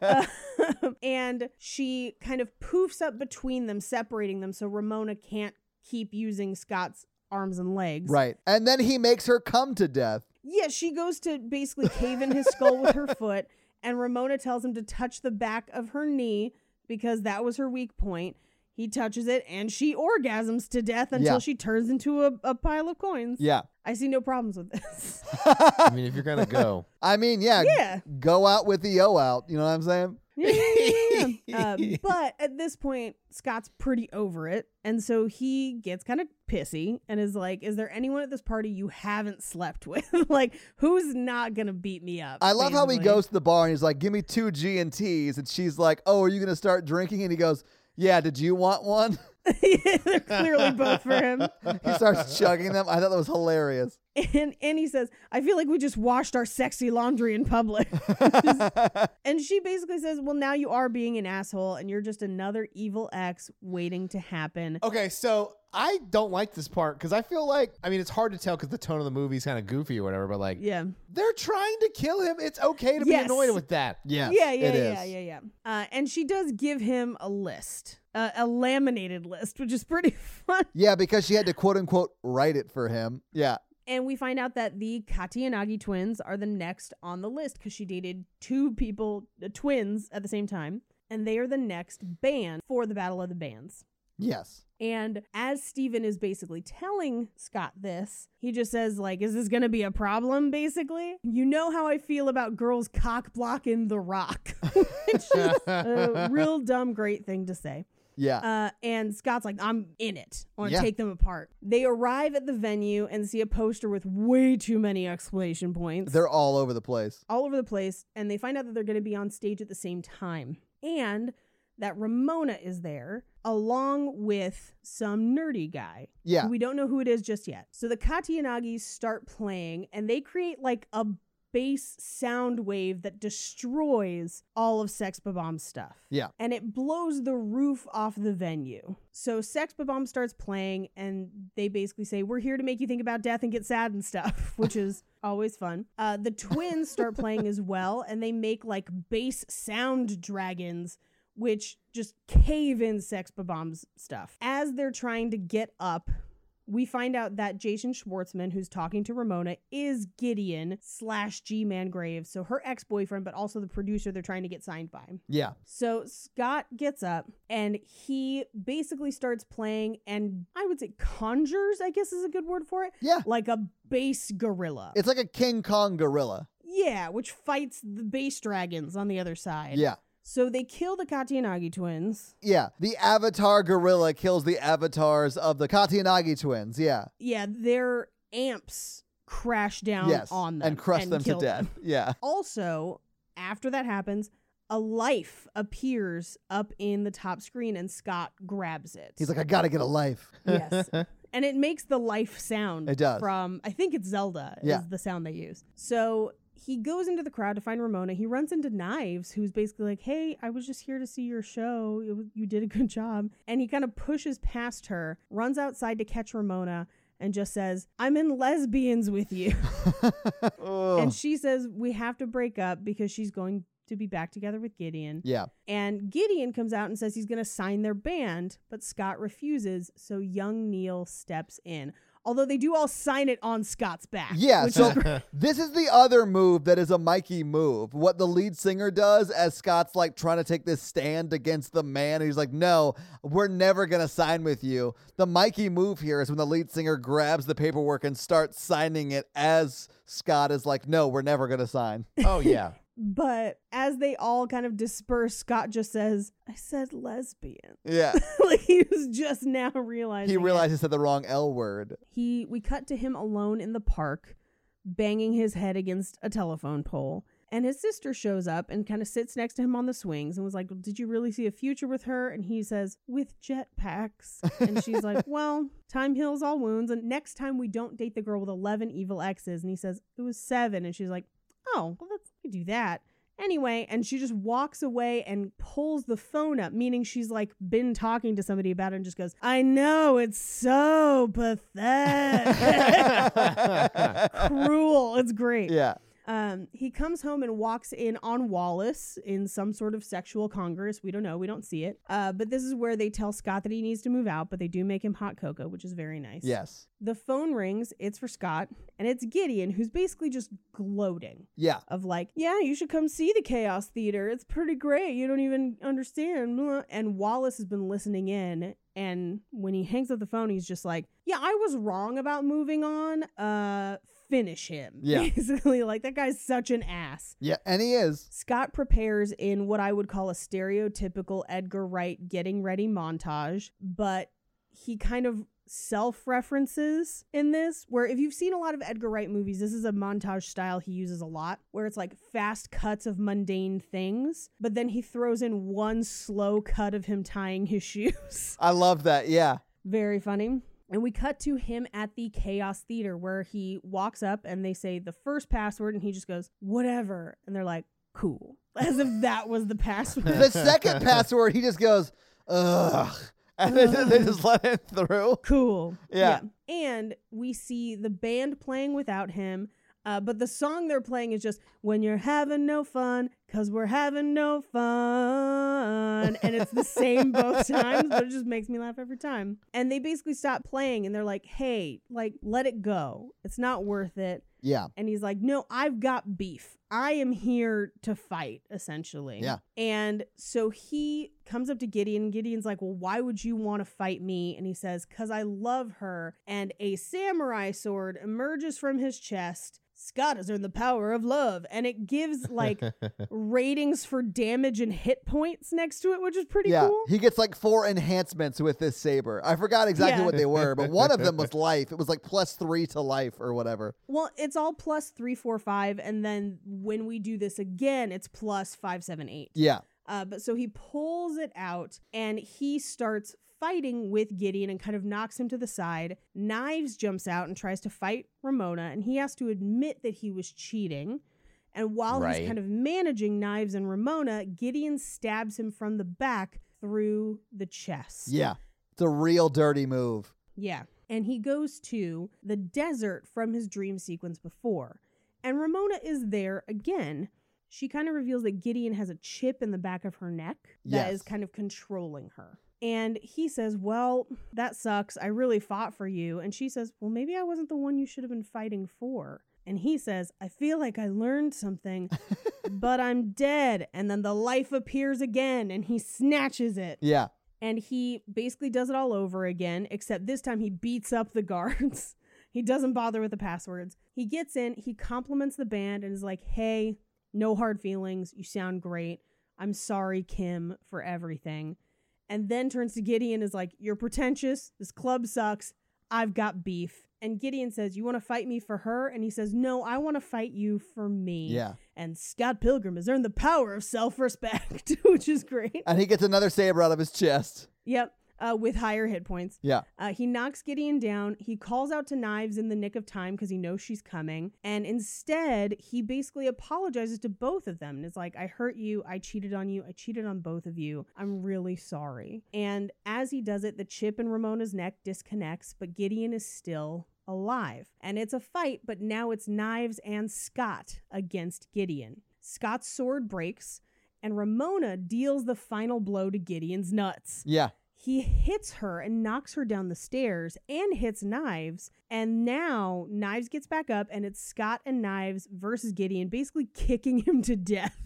Uh, and she kind of poofs up between them, separating them so Ramona can't keep using Scott's arms and legs. right. And then he makes her come to death. Yeah, she goes to basically cave in his skull with her foot, and Ramona tells him to touch the back of her knee because that was her weak point. He touches it, and she orgasms to death until Yeah. she turns into a, a pile of coins. Yeah. I see no problems with this. I mean, if you're going to go. I mean, yeah. Yeah. Go out with the O out. You know what I'm saying? Yeah, yeah, yeah. Uh, but at this point, Scott's pretty over it. And so he gets kind of pissy and is like, Is there anyone at this party you haven't slept with? like, who's not going to beat me up? I love how he goes to the bar and he's like, "Give me two G and Ts," and she's like, "Oh, are you gonna start drinking?" And he goes, "Yeah, did you want one?" They're clearly both for him. He starts chugging them. I thought that was hilarious. And and he says, I feel like we just washed our sexy laundry in public. and she basically says, Well, now you are being an asshole and you're just another evil ex waiting to happen. Okay, so I don't like this part because I feel like I mean it's hard to tell because the tone of the movie is kind of goofy or whatever, but like Yeah. they're trying to kill him. It's okay to be annoyed with that. Yes, yeah, yeah, it yeah, is. yeah, yeah. Uh, and she does give him a list, uh, a laminated list, which is pretty fun. Yeah, because she had to quote unquote write it for him. Yeah. And we find out that the Katayanagi twins are the next on the list because she dated two people, uh, twins, at the same time. And they are the next band for the Battle of the Bands. Yes. And as Stephen is basically telling Scott this, he just says, like, is this gonna be a problem, basically? You know how I feel about girls cock blocking the rock. Which is a real dumb great thing to say. Yeah. Uh, and Scott's like, I'm in it. I want to Yeah. take them apart. They arrive at the venue and see a poster with way too many exclamation points They're all over the place. all over the place. And they find out that they're going to be on stage at the same time. And that Ramona is there along with some nerdy guy. Yeah. We don't know who it is just yet. So the Katayanagis start playing and they create like a bass sound wave that destroys all of Sex Bomb's stuff. Yeah. And it blows the roof off the venue. So Sex Bomb starts playing and they basically say, We're here to make you think about death and get sad and stuff, which is always fun. Uh, the twins start playing as well and they make like bass sound dragons which just cave in Sex Bomb's stuff. As they're trying to get up, we find out that Jason Schwartzman, who's talking to Ramona, is Gideon slash G Man Graves, so her ex boyfriend, but also the producer they're trying to get signed by. Yeah. So Scott gets up and he basically starts playing, and I would say conjures, I guess is a good word for it, Yeah. like a bass gorilla. It's like a King Kong gorilla. yeah, which fights the bass dragons on the other side. Yeah. So they kill the Katayanagi twins. Yeah. The Avatar gorilla kills the avatars of the Katayanagi twins. Yeah. Yeah, their amps crash down yes. on them and crush them to death. Yeah. Also, after that happens, a life appears up in the top screen and Scott grabs it. He's like, I gotta get a life. yes. And it makes the life sound. It does. From, I think it's Zelda, Yeah. is the sound they use. So he goes into the crowd to find Ramona. He runs into Knives, who's basically like, Hey, I was just here to see your show. You did a good job. And he kind of pushes past her, runs outside to catch Ramona, and just says, I'm in lesbians with you. and she says, We have to break up because she's going to be back together with Gideon. yeah. And Gideon comes out and says he's going to sign their band, but Scott refuses. So young Neil steps in. Although they do all sign it on Scott's back. Yeah, so is this is the other move that is a Mikey move. What the lead singer does as Scott's like trying to take this stand against the man. He's like, no, we're never going to sign with you. The Mikey move here is when the lead singer grabs the paperwork and starts signing it as Scott is like, no, we're never going to sign. Oh yeah. But as they all kind of disperse, Scott just says, I said lesbian. Yeah. like he was just now realizing. he it. realized he said the wrong L word. he we cut to him alone in the park banging his head against a telephone pole and his sister shows up and kind of sits next to him on the swings and was like did you really see a future with her and he says with jetpacks and she's like well time heals all wounds and next time we don't date the girl with 11 evil exes and he says it was seven and she's like oh well let's we do that Anyway, and she just walks away and pulls the phone up, meaning she's like been talking to somebody about it and just goes, I know, it's so pathetic. Cruel. It's great. Yeah. Um, he comes home and walks in on Wallace in some sort of sexual congress. We don't know. We don't see it. Uh, but this is where they tell Scott that he needs to move out, but they do make him hot cocoa, which is very nice. Yes. The phone rings. It's for Scott, and it's Gideon, who's basically just gloating Yeah. of like, yeah, you should come see the Chaos Theater. It's pretty great. You don't even understand. And Wallace has been listening in, and when he hangs up the phone, he's just like, yeah, I was wrong about moving on. Uh, finish him. Yeah. Basically, like that guy's such an ass. Yeah. And he is. Scott prepares in what I would call a stereotypical Edgar Wright getting ready montage, but he kind of self references in this. Where if you've seen a lot of Edgar Wright movies, this is a montage style he uses a lot, where it's like fast cuts of mundane things, but then he throws in one slow cut of him tying his shoes. I love that. Yeah. Very funny. And we cut to him at the Chaos Theater where he walks up and they say the first password and he just goes, whatever. And they're like, cool. As if that was the password. The second password, he just goes, ugh. And they, they just let him through. cool. Yeah. And we see the band playing without him. Uh, but the song they're playing is just when you're having no fun, cause we're having no fun. And it's the same both times, but it just makes me laugh every time. And they basically stop playing and they're like, hey, like, let it go. It's not worth it. Yeah. And he's like, No, I've got beef. I am here to fight, essentially. Yeah. And so he comes up to Gideon, Gideon's like, Well, why would you want to fight me? And he says, Because I love her. And a samurai sword emerges from his chest. Scott has earned the power of love. And it gives like ratings for damage and hit points next to it, which is pretty yeah. cool. He gets like four enhancements with this saber. I forgot exactly Yeah. what they were, but one of them was life. It was like plus three to life or whatever. Well, it's all plus three, four, five. And then when we do this again, it's plus five, seven, eight. Yeah. Uh, but so he pulls it out and he starts fighting with Gideon and kind of knocks him to the side. Knives jumps out and tries to fight Ramona, and he has to admit that he was cheating. And while Right. he's kind of managing Knives and Ramona, Gideon stabs him from the back through the chest. Yeah. It's a real dirty move. Yeah. And he goes to the desert from his dream sequence before. And Ramona is there again. She kind of reveals that Gideon has a chip in the back of her neck that is Yes. kind of controlling her. And he says, Well, that sucks. I really fought for you. And she says, Well, maybe I wasn't the one you should have been fighting for. And he says, I feel like I learned something, but I'm dead. And then the life appears again and he snatches it Yeah. and he basically does it all over again, except this time he beats up the guards. he doesn't bother with the passwords. He gets in, he compliments the band, and is like, hey, no hard feelings. You sound great. I'm sorry, Kim, for everything. And then turns to Gideon and is like, You're pretentious. This club sucks. I've got beef. And Gideon says, You want to fight me for her? And he says, No, I want to fight you for me. Yeah. And Scott Pilgrim has earned the power of self respect, which is great. And he gets another saber out of his chest. Yep, uh, with higher hit points. Yeah. Uh, he knocks Gideon down. He calls out to Knives in the nick of time because he knows she's coming. And instead, he basically apologizes to both of them. And is like, I hurt you. I cheated on you. I cheated on both of you. I'm really sorry. And as he does it, the chip in Ramona's neck disconnects, but Gideon is still alive. And it's a fight, but now it's Knives and Scott against Gideon. Scott's sword breaks, and Ramona deals the final blow to Gideon's nuts. Yeah. He hits her and knocks her down the stairs and hits Knives. And now Knives gets back up and it's Scott and Knives versus Gideon, basically kicking him to death.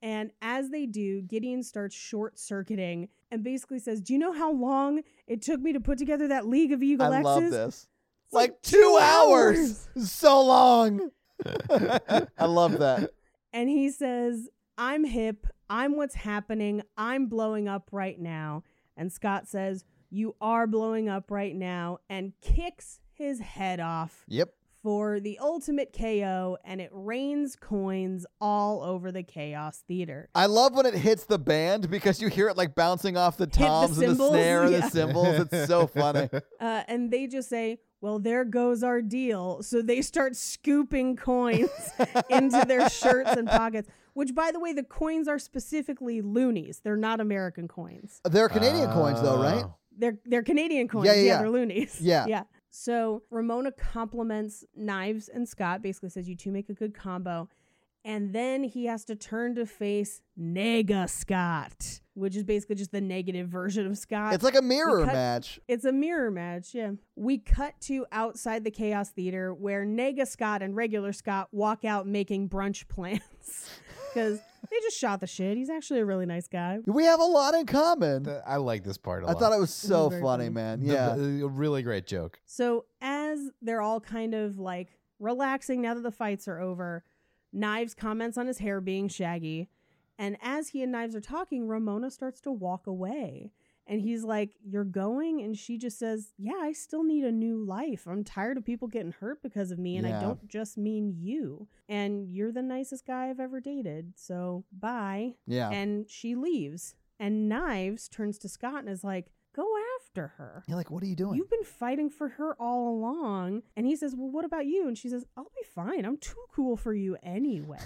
And as they do, Gideon starts short circuiting and basically says, Do you know how long it took me to put together that League of Eagle I love X's? this. It's like two hours. So long. I love that. And he says, I'm hip. I'm what's happening. I'm blowing up right now. And Scott says, You are blowing up right now, and kicks his head off Yep. for the ultimate KO. And it rains coins all over the Chaos Theater. I love when it hits the band because you hear it like bouncing off the the toms and the cymbals, snare and the cymbals. It's so funny. Uh, and they just say, Well, there goes our deal. So they start scooping coins into their shirts and pockets. Which, by the way, the coins are specifically loonies. They're not American coins. They're Canadian coins though, right? Oh. They're they're Canadian coins. Yeah, Yeah, yeah, yeah. they're loonies. Yeah. yeah. So Ramona compliments Knives and Scott. Basically says you two make a good combo, and then he has to turn to face Nega Scott, which is basically just the negative version of Scott. It's like a mirror cut- match. It's a mirror match, yeah. We cut to outside the Chaos Theater where Nega Scott and regular Scott walk out making brunch plans because they just shot the shit. He's actually a really nice guy. We have a lot in common. I like this part a I lot. I thought it was so very funny, funny. man. The- Yeah. the- a really great joke. So as they're all kind of like relaxing now that the fights are over, Knives comments on his hair being shaggy. And as he and Knives are talking, Ramona starts to walk away. And he's like, You're going? And she just says, Yeah, I still need a new life. I'm tired of people getting hurt because of me. And Yeah. I don't just mean you. And you're the nicest guy I've ever dated. So bye. Yeah. And she leaves. And Knives turns to Scott and is like, Go after her. You're like, what are you doing? You've been fighting for her all along. And he says, Well, what about you? And she says, I'll be fine. I'm too cool for you anyway.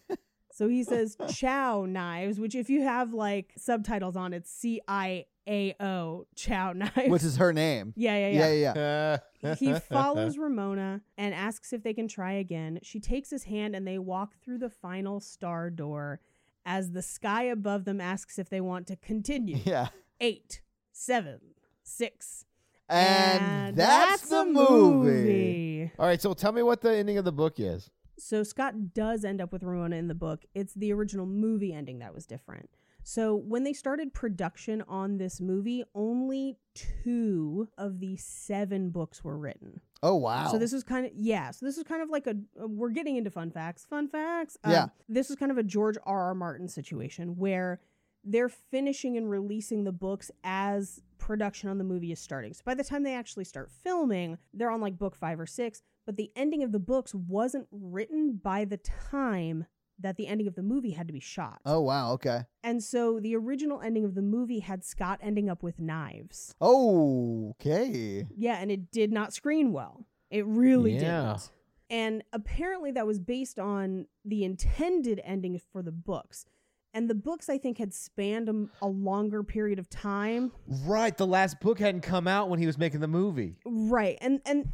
so he says, Chow knives, which if you have like subtitles on, it's C I A O, Chow knives. Which is her name. yeah, yeah, yeah. Yeah, yeah. yeah. he follows Ramona and asks if they can try again. She takes his hand and they walk through the final star door as the sky above them asks if they want to continue. Yeah. Eight, seven, six. And, that's, the movie. All right, so tell me what the ending of the book is. So Scott does end up with Ramona in the book. It's the original movie ending that was different. So when they started production on this movie, only two of the seven books were written. Oh wow. So this is kind of yeah. So this is kind of like a uh, we're getting into fun facts. Fun facts. Um, Yeah. This is kind of a George R. R. Martin situation where they're finishing and releasing the books as production on the movie is starting. So by the time they actually start filming, they're on like book five or six. But the ending of the books wasn't written by the time that the ending of the movie had to be shot. Oh wow. Okay. And so the original ending of the movie had Scott ending up with knives. Oh, Okay. Yeah, and it did not screen well. It really Yeah. didn't. And apparently that was based on the intended ending for the books. And the books, I think, had spanned a, a longer period of time. Right, the last book hadn't come out when he was making the movie. Right. And and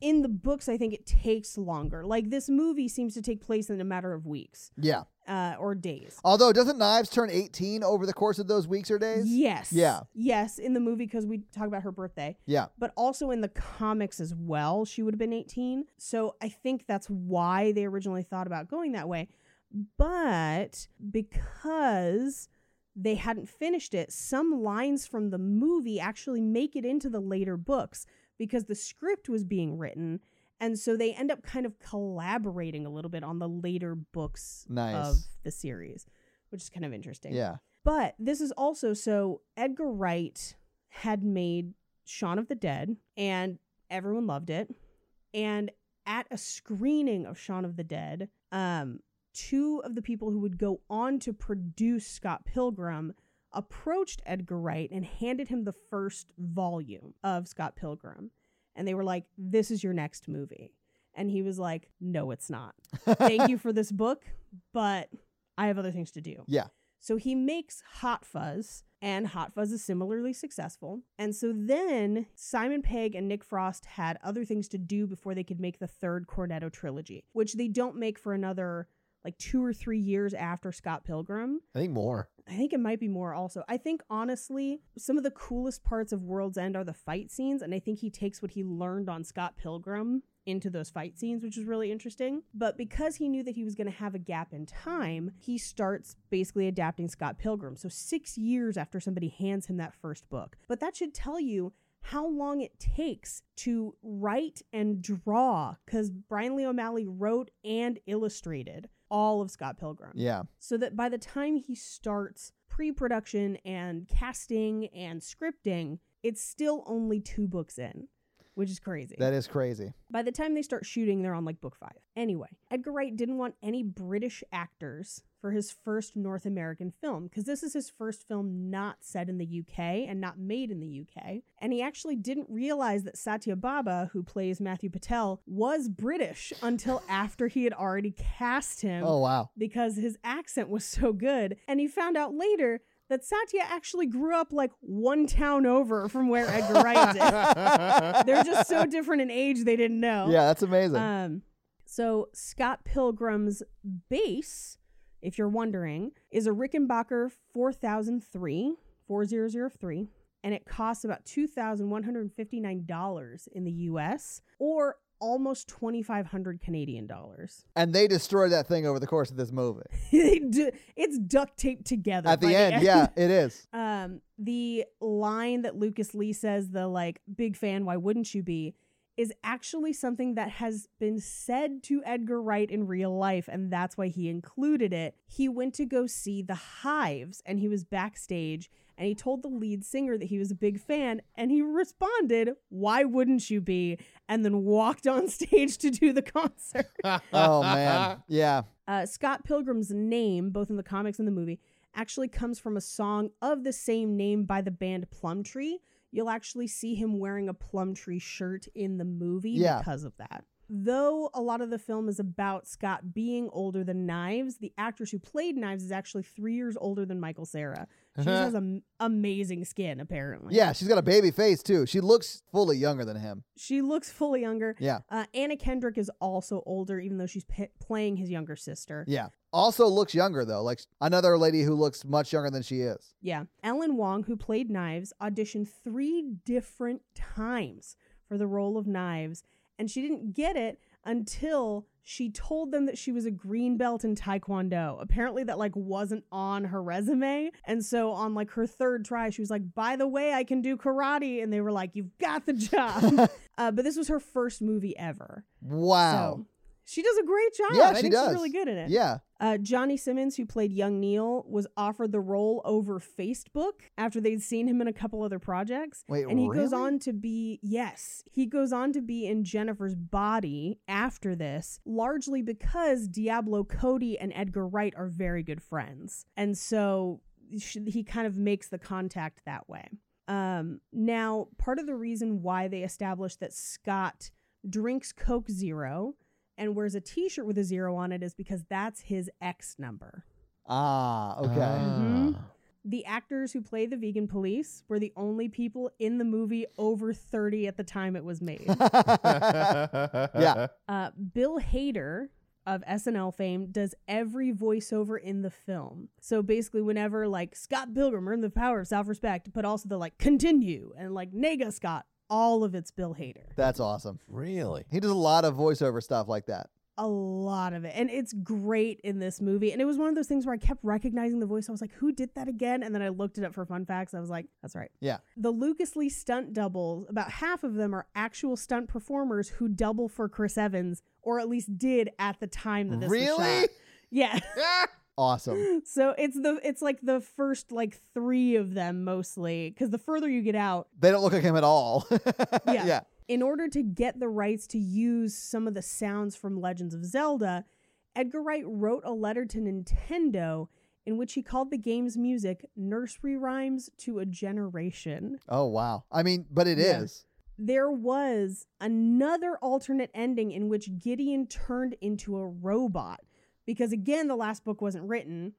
in the books, I think it takes longer. Like this movie seems to take place in a matter of weeks Yeah. uh, or days. Although doesn't Knives turn 18 over the course of those weeks or days? Yes. Yeah. Yes, in the movie because we talk about her birthday. Yeah. but also in the comics as well, she would have been 18. So I think that's why they originally thought about going that way. But because they hadn't finished it, some lines from the movie actually make it into the later books because the script was being written. And so they end up kind of collaborating a little bit on the later books Nice. of the series, which is kind of interesting. Yeah. But this is also so Edgar Wright had made Shaun of the Dead and everyone loved it. And at a screening of Shaun of the Dead, um, two of the people who would go on to produce Scott Pilgrim approached Edgar Wright and handed him the first volume of Scott Pilgrim. And they were like, This is your next movie. And he was like, No, it's not. Thank you for this book, but I have other things to do. Yeah. So he makes Hot Fuzz, and Hot Fuzz is similarly successful. And so then Simon Pegg and Nick Frost had other things to do before they could make the third Cornetto trilogy, which they don't make for another like two or three years after Scott Pilgrim. I think more. I think it might be more also. I think honestly, some of the coolest parts of World's End are the fight scenes, and I think he takes what he learned on Scott Pilgrim into those fight scenes, which is really interesting. But because he knew that he was going to have a gap in time, he starts basically adapting Scott Pilgrim. So 6 years after somebody hands him that first book. But that should tell you how long it takes to write and draw cuz Bryan Lee O'Malley wrote and illustrated all of Scott Pilgrim Yeah. so that by the time he starts pre-production and casting and scripting it's still only two books in which is crazy That is crazy. by the time they start shooting they're on like book five anyway edgar wright didn't want any british actors for his first north american film because this is his first film not set in the uk and not made in the uk and he actually didn't realize that satya bhabha who plays matthew patel was british until after he had already cast him Oh wow. because his accent was so good. And he found out later that Satya actually grew up like one town over from where Edgar Wright did. They're just so different in age, they didn't know. Yeah, that's amazing. Um, so Scott Pilgrim's base, if you're wondering, is a Rickenbacker 4003, 4003, and it costs about $2,159 in the US or almost 2500 Canadian dollars. and they destroy that thing over the course of this movie. It's duct taped together At by the end, yeah, it is. um the line that lucas lee says the like big fan why wouldn't you be is actually something that has been said to edgar wright in real life and that's why he included it he went to go see the hives and he was backstage and he told the lead singer that he was a big fan, and he responded, "Why wouldn't you be?" and then walked on stage to do the concert. Oh man, yeah. Uh, Scott Pilgrim's name, both in the comics and the movie, actually comes from a song of the same name by the band Plumtree. You'll actually see him wearing a Plumtree shirt in the movie Yeah. because of that. Though a lot of the film is about Scott being older than Knives, the actress who played Knives is actually three years older than Michael Cera. She just has am- amazing skin, apparently. Yeah, she's got a baby face too. She looks fully younger than him. She looks fully younger. Yeah. Uh, Anna Kendrick is also older, even though she's p- playing his younger sister. Yeah. Also looks younger though. Like another lady who looks much younger than she is. Yeah. Ellen Wong, who played Knives, auditioned three different times for the role of Knives, and she didn't get it until she told them that she was a green belt in Taekwondo. Apparently, that like wasn't on her resume, and so on like her third try, she was like, "By the way, I can do karate," and they were like, "You've got the job." uh, but this was her first movie ever. Wow. So she does a great job. yeah, I she think does. she's really good in it. Yeah. Uh, Johnny Simmons, who played young Neil, was offered the role over Facebook after they'd seen him in a couple other projects. Wait, and he goes on to be, yes, he goes on to be in Jennifer's body after this, largely because Diablo Cody and Edgar Wright are very good friends. And so he kind of makes the contact that way. Um, now, part of the reason why they established that Scott drinks Coke Zero and wears a t-shirt with a zero on it is because that's his X number. Ah, okay. Mhm. The actors who play the vegan police were the only people in the movie over 30 at the time it was made. yeah. uh, Bill Hader of SNL fame does every voiceover in the film. So basically, whenever like Scott Pilgrim earned the power of self respect, but also the like continue and like Nega Scott, all of it's Bill Hader. That's awesome. Really? He does a lot of voiceover stuff like that. a lot of it. And it's great in this movie. And it was one of those things where I kept recognizing the voice. I was like, who did that again? And then I looked it up for fun facts. I was like, that's right. Yeah. The Lucas Lee stunt doubles, about half of them are actual stunt performers who double for Chris Evans, or at least did at the time that this was Really? shot. Yeah. Awesome. so it's the it's like the first like three of them mostly because the further you get out, They don't look like him at all. Yeah. yeah. in order to get the rights to use some of the sounds from Legends of Zelda, Edgar Wright wrote a letter to Nintendo in which he called the game's music nursery rhymes to a generation. Oh wow. I mean, but it is. Yeah. There was another alternate ending in which Gideon turned into a robot because, again, the last book wasn't written.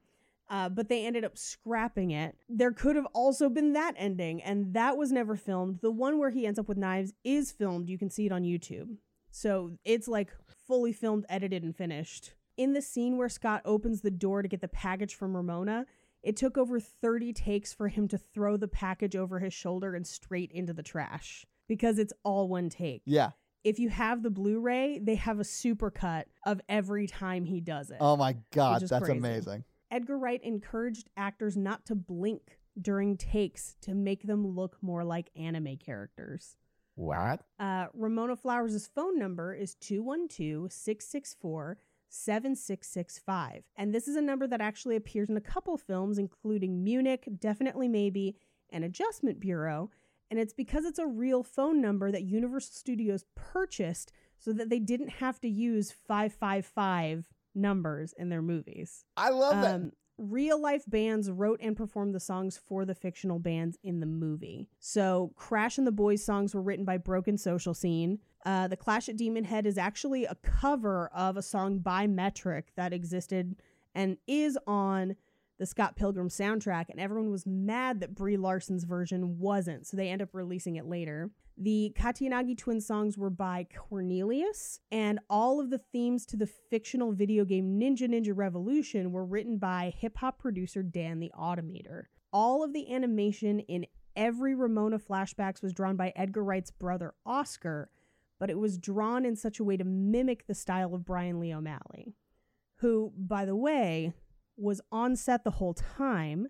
Uh, but they ended up scrapping it. There could have also been that ending, and that was never filmed. The one where he ends up with knives is filmed. You can see it on YouTube. So it's like fully filmed, edited, and finished. In the scene where Scott opens the door to get the package from Ramona, it took over 30 takes for him to throw the package over his shoulder and straight into the trash because it's all one take. Yeah. If you have the Blu ray, they have a supercut of every time he does it. Oh my god, that's crazy. amazing. Edgar Wright encouraged actors not to blink during takes to make them look more like anime characters. What? Uh, Ramona Flowers' phone number is 212 664 7665. And this is a number that actually appears in a couple films, including Munich, Definitely Maybe, and Adjustment Bureau. And it's because it's a real phone number that Universal Studios purchased so that they didn't have to use 555 numbers in their movies. I love that. Um, real life bands wrote and performed the songs for the fictional bands in the movie. So, Crash and the Boys songs were written by Broken Social Scene. Uh, the Clash at Demon Head is actually a cover of a song by Metric that existed and is on the Scott Pilgrim soundtrack, and everyone was mad that Brie Larson's version wasn't, so they end up releasing it later. The Katayanagi twin songs were by Cornelius, and all of the themes to the fictional video game Ninja Ninja Revolution were written by hip hop producer Dan the Automator. All of the animation in every Ramona flashbacks was drawn by Edgar Wright's brother Oscar, but it was drawn in such a way to mimic the style of Bryan Lee O'Malley, who, by the way, was on set the whole time.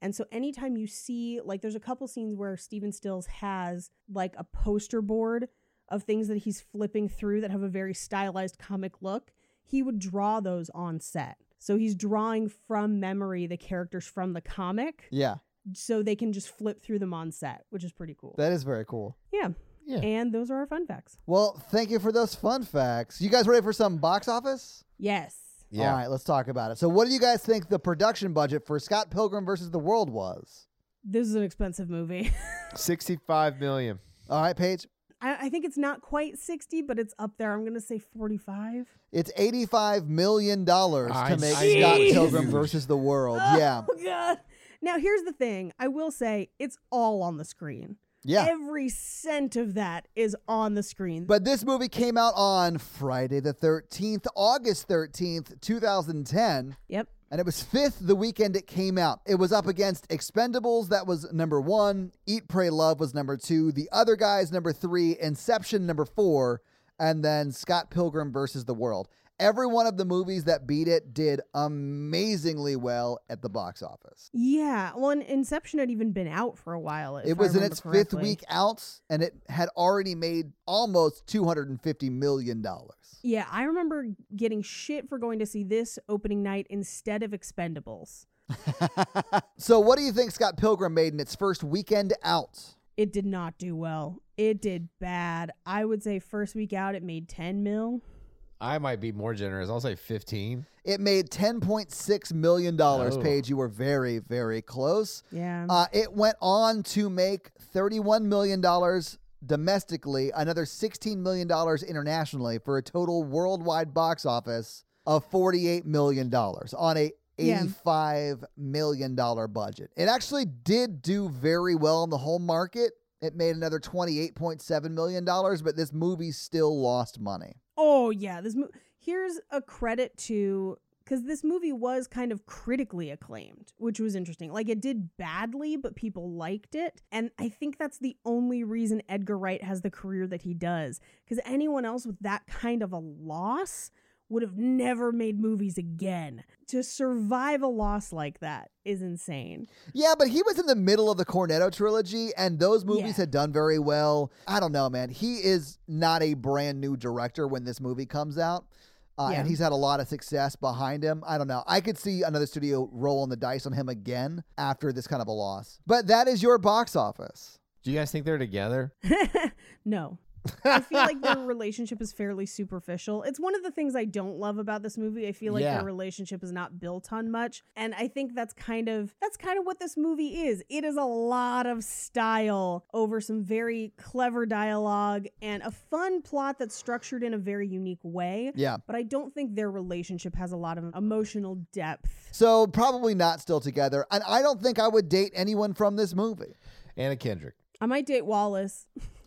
And so anytime you see, like, there's a couple scenes where Stephen Stills has like a poster board of things that he's flipping through that have a very stylized comic look. He would draw those on set. So he's drawing from memory the characters from the comic Yeah. so they can just flip through them on set, which is pretty cool. That is very cool. yeah. Yeah. And those are our fun facts. Well, thank you for those fun facts. You guys ready for some box office? Yes. Yeah. All right, let's talk about it. So, what do you guys think the production budget for Scott Pilgrim versus the World was? This is an expensive movie. 65 million. All right, Paige. I, I think it's not quite 60, but it's up there. I'm going to say 45. It's $85 million to make see. Scott Pilgrim versus the World. Oh, yeah. Oh, God. Now, here's the thing I will say it's all on the screen. Yeah. Every cent of that is on the screen. But this movie came out on Friday the 13th, August 13th, 2010. yep. And it was fifth the weekend it came out. It was up against Expendables, that was number one. Eat, Pray, Love was number two. The Other Guys, number three. Inception, number four. And then Scott Pilgrim versus the World. Every one of the movies that beat it did amazingly well at the box office. Yeah. Well, and Inception had even been out for a while. It was in its fifth week out, and it had already made almost $250 million. Yeah, I remember getting shit for going to see this opening night instead of Expendables. so, what do you think Scott Pilgrim made in its first weekend out? It did not do well. It did bad. I would say first week out, it made 10 mil. I might be more generous. I'll say 15. It made $10.6 million, Oh. Paige. You were very, very close. Yeah. Uh, it went on to make $31 million domestically, another $16 million internationally, for a total worldwide box office of $48 million on a Yeah. $85 million budget. It actually did do very well in the home market. It made another $28.7 million, but this movie still lost money. Oh yeah, this mo- here's a credit to because this movie was kind of critically acclaimed, which was interesting. Like it did badly, but people liked it, and I think that's the only reason Edgar Wright has the career that he does. Because anyone else with that kind of a loss would have never made movies again. To survive a loss like that is insane. Yeah, but he was in the middle of the Cornetto trilogy, and those movies Yeah. had done very well. I don't know, man. He is not a brand new director when this movie comes out. Uh, Yeah. And he's had a lot of success behind him. I don't know. I could see another studio rolling the dice on him again after this kind of a loss. But that is your box office. Do you guys think they're together? no. I feel like their relationship is fairly superficial. It's one of the things I don't love about this movie. I feel like Yeah. their relationship is not built on much, and I think that's kind of that's kind of what this movie is. It is a lot of style over some very clever dialogue and a fun plot that's structured in a very unique way. Yeah. But I don't think their relationship has a lot of emotional depth. So probably not still together. And I don't think I would date anyone from this movie. Anna Kendrick. I might date Wallace.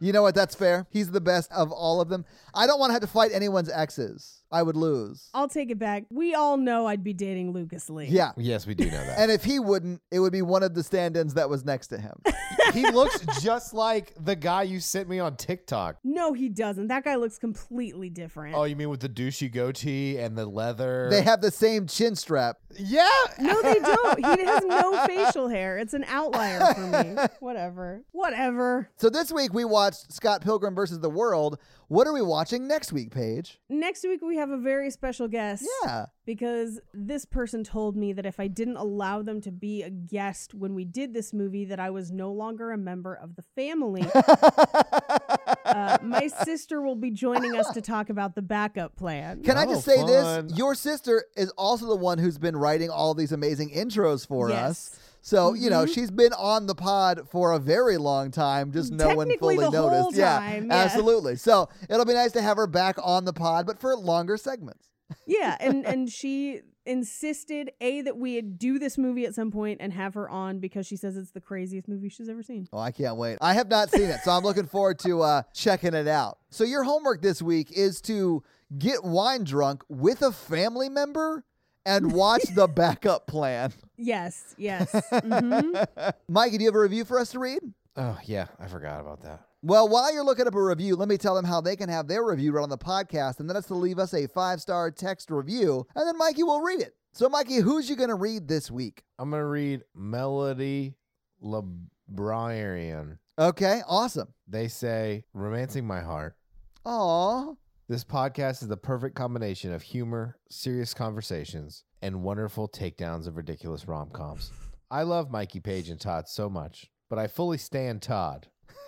you know what? That's fair. He's the best of all of them. I don't want to have to fight anyone's exes. I would lose. I'll take it back. We all know I'd be dating Lucas Lee. Yeah. Yes, we do know that. And if he wouldn't, it would be one of the stand ins that was next to him. he looks just like the guy you sent me on TikTok. No, he doesn't. That guy looks completely different. Oh, you mean with the douchey goatee and the leather? they have the same chin strap. yeah. No, they don't. He has no facial hair. It's an outlier for me. Whatever. Whatever. So this week we watched Scott Pilgrim versus the World. What are we watching next week, Paige? Next week, we have a very special guest. Yeah. Because this person told me that if I didn't allow them to be a guest when we did this movie, that I was no longer a member of the family. uh, my sister will be joining us to talk about the backup plan. Can I Oh, just say fun. this? Your sister is also the one who's been writing all these amazing intros for Yes. us. So, you know, she's been on the pod for a very long time, just no one fully the whole noticed. time, yeah, yeah. absolutely. So it'll be nice to have her back on the pod, but for longer segments. Yeah, and and she insisted a that we do this movie at some point and have her on because she says it's the craziest movie she's ever seen. Oh, I can't wait. I have not seen it, so I'm looking forward to uh, checking it out. So, your homework this week is to get wine drunk with a family member and watch the backup plan. Yes, yes. Mhm. Mikey, do you have a review for us to read? Oh, yeah. I forgot about that. Well, while you're looking up a review, let me tell them how they can have their review read on the podcast, and then it's to leave us a five star text review, and then Mikey will read it. So, Mikey, who's you going to read this week? I'm going to read Melody LeBrian. Okay, awesome. They say, Romancing My Heart. Aw, This podcast is the perfect combination of humor, serious conversations, and wonderful takedowns of ridiculous rom coms. I love Mikey Paige and Todd so much, but I fully stand Todd.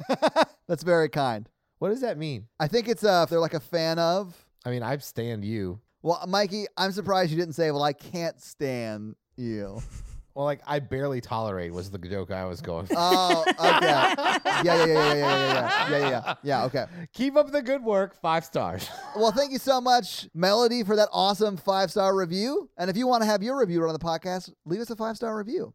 That's very kind. What does that mean? I think it's uh they're like a fan of. I mean, I stand you. Well, Mikey, I'm surprised you didn't say, "Well, I can't stand you." Well, like I barely tolerate was the joke I was going. for. Oh, okay. Yeah, yeah, yeah, yeah, yeah, yeah, yeah, yeah, yeah, yeah. Yeah, okay. Keep up the good work. Five stars. Well, thank you so much, Melody, for that awesome five star review. And if you want to have your review on the podcast, leave us a five star review.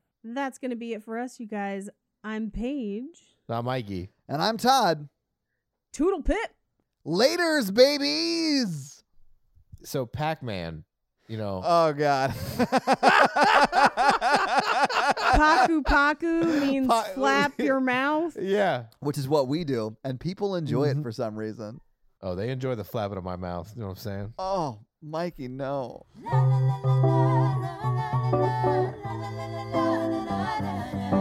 That's gonna be it for us, you guys. I'm Paige. Not Mikey. And I'm Todd. Toodle pip. Laters, babies. So Pac Man, you know, Oh God. Paku paku means Pa- flap your mouth. yeah. Which is what we do, and people enjoy it for some reason. Oh, they enjoy the flapping of my mouth. You know what I'm saying? Oh, Mikey, no da da da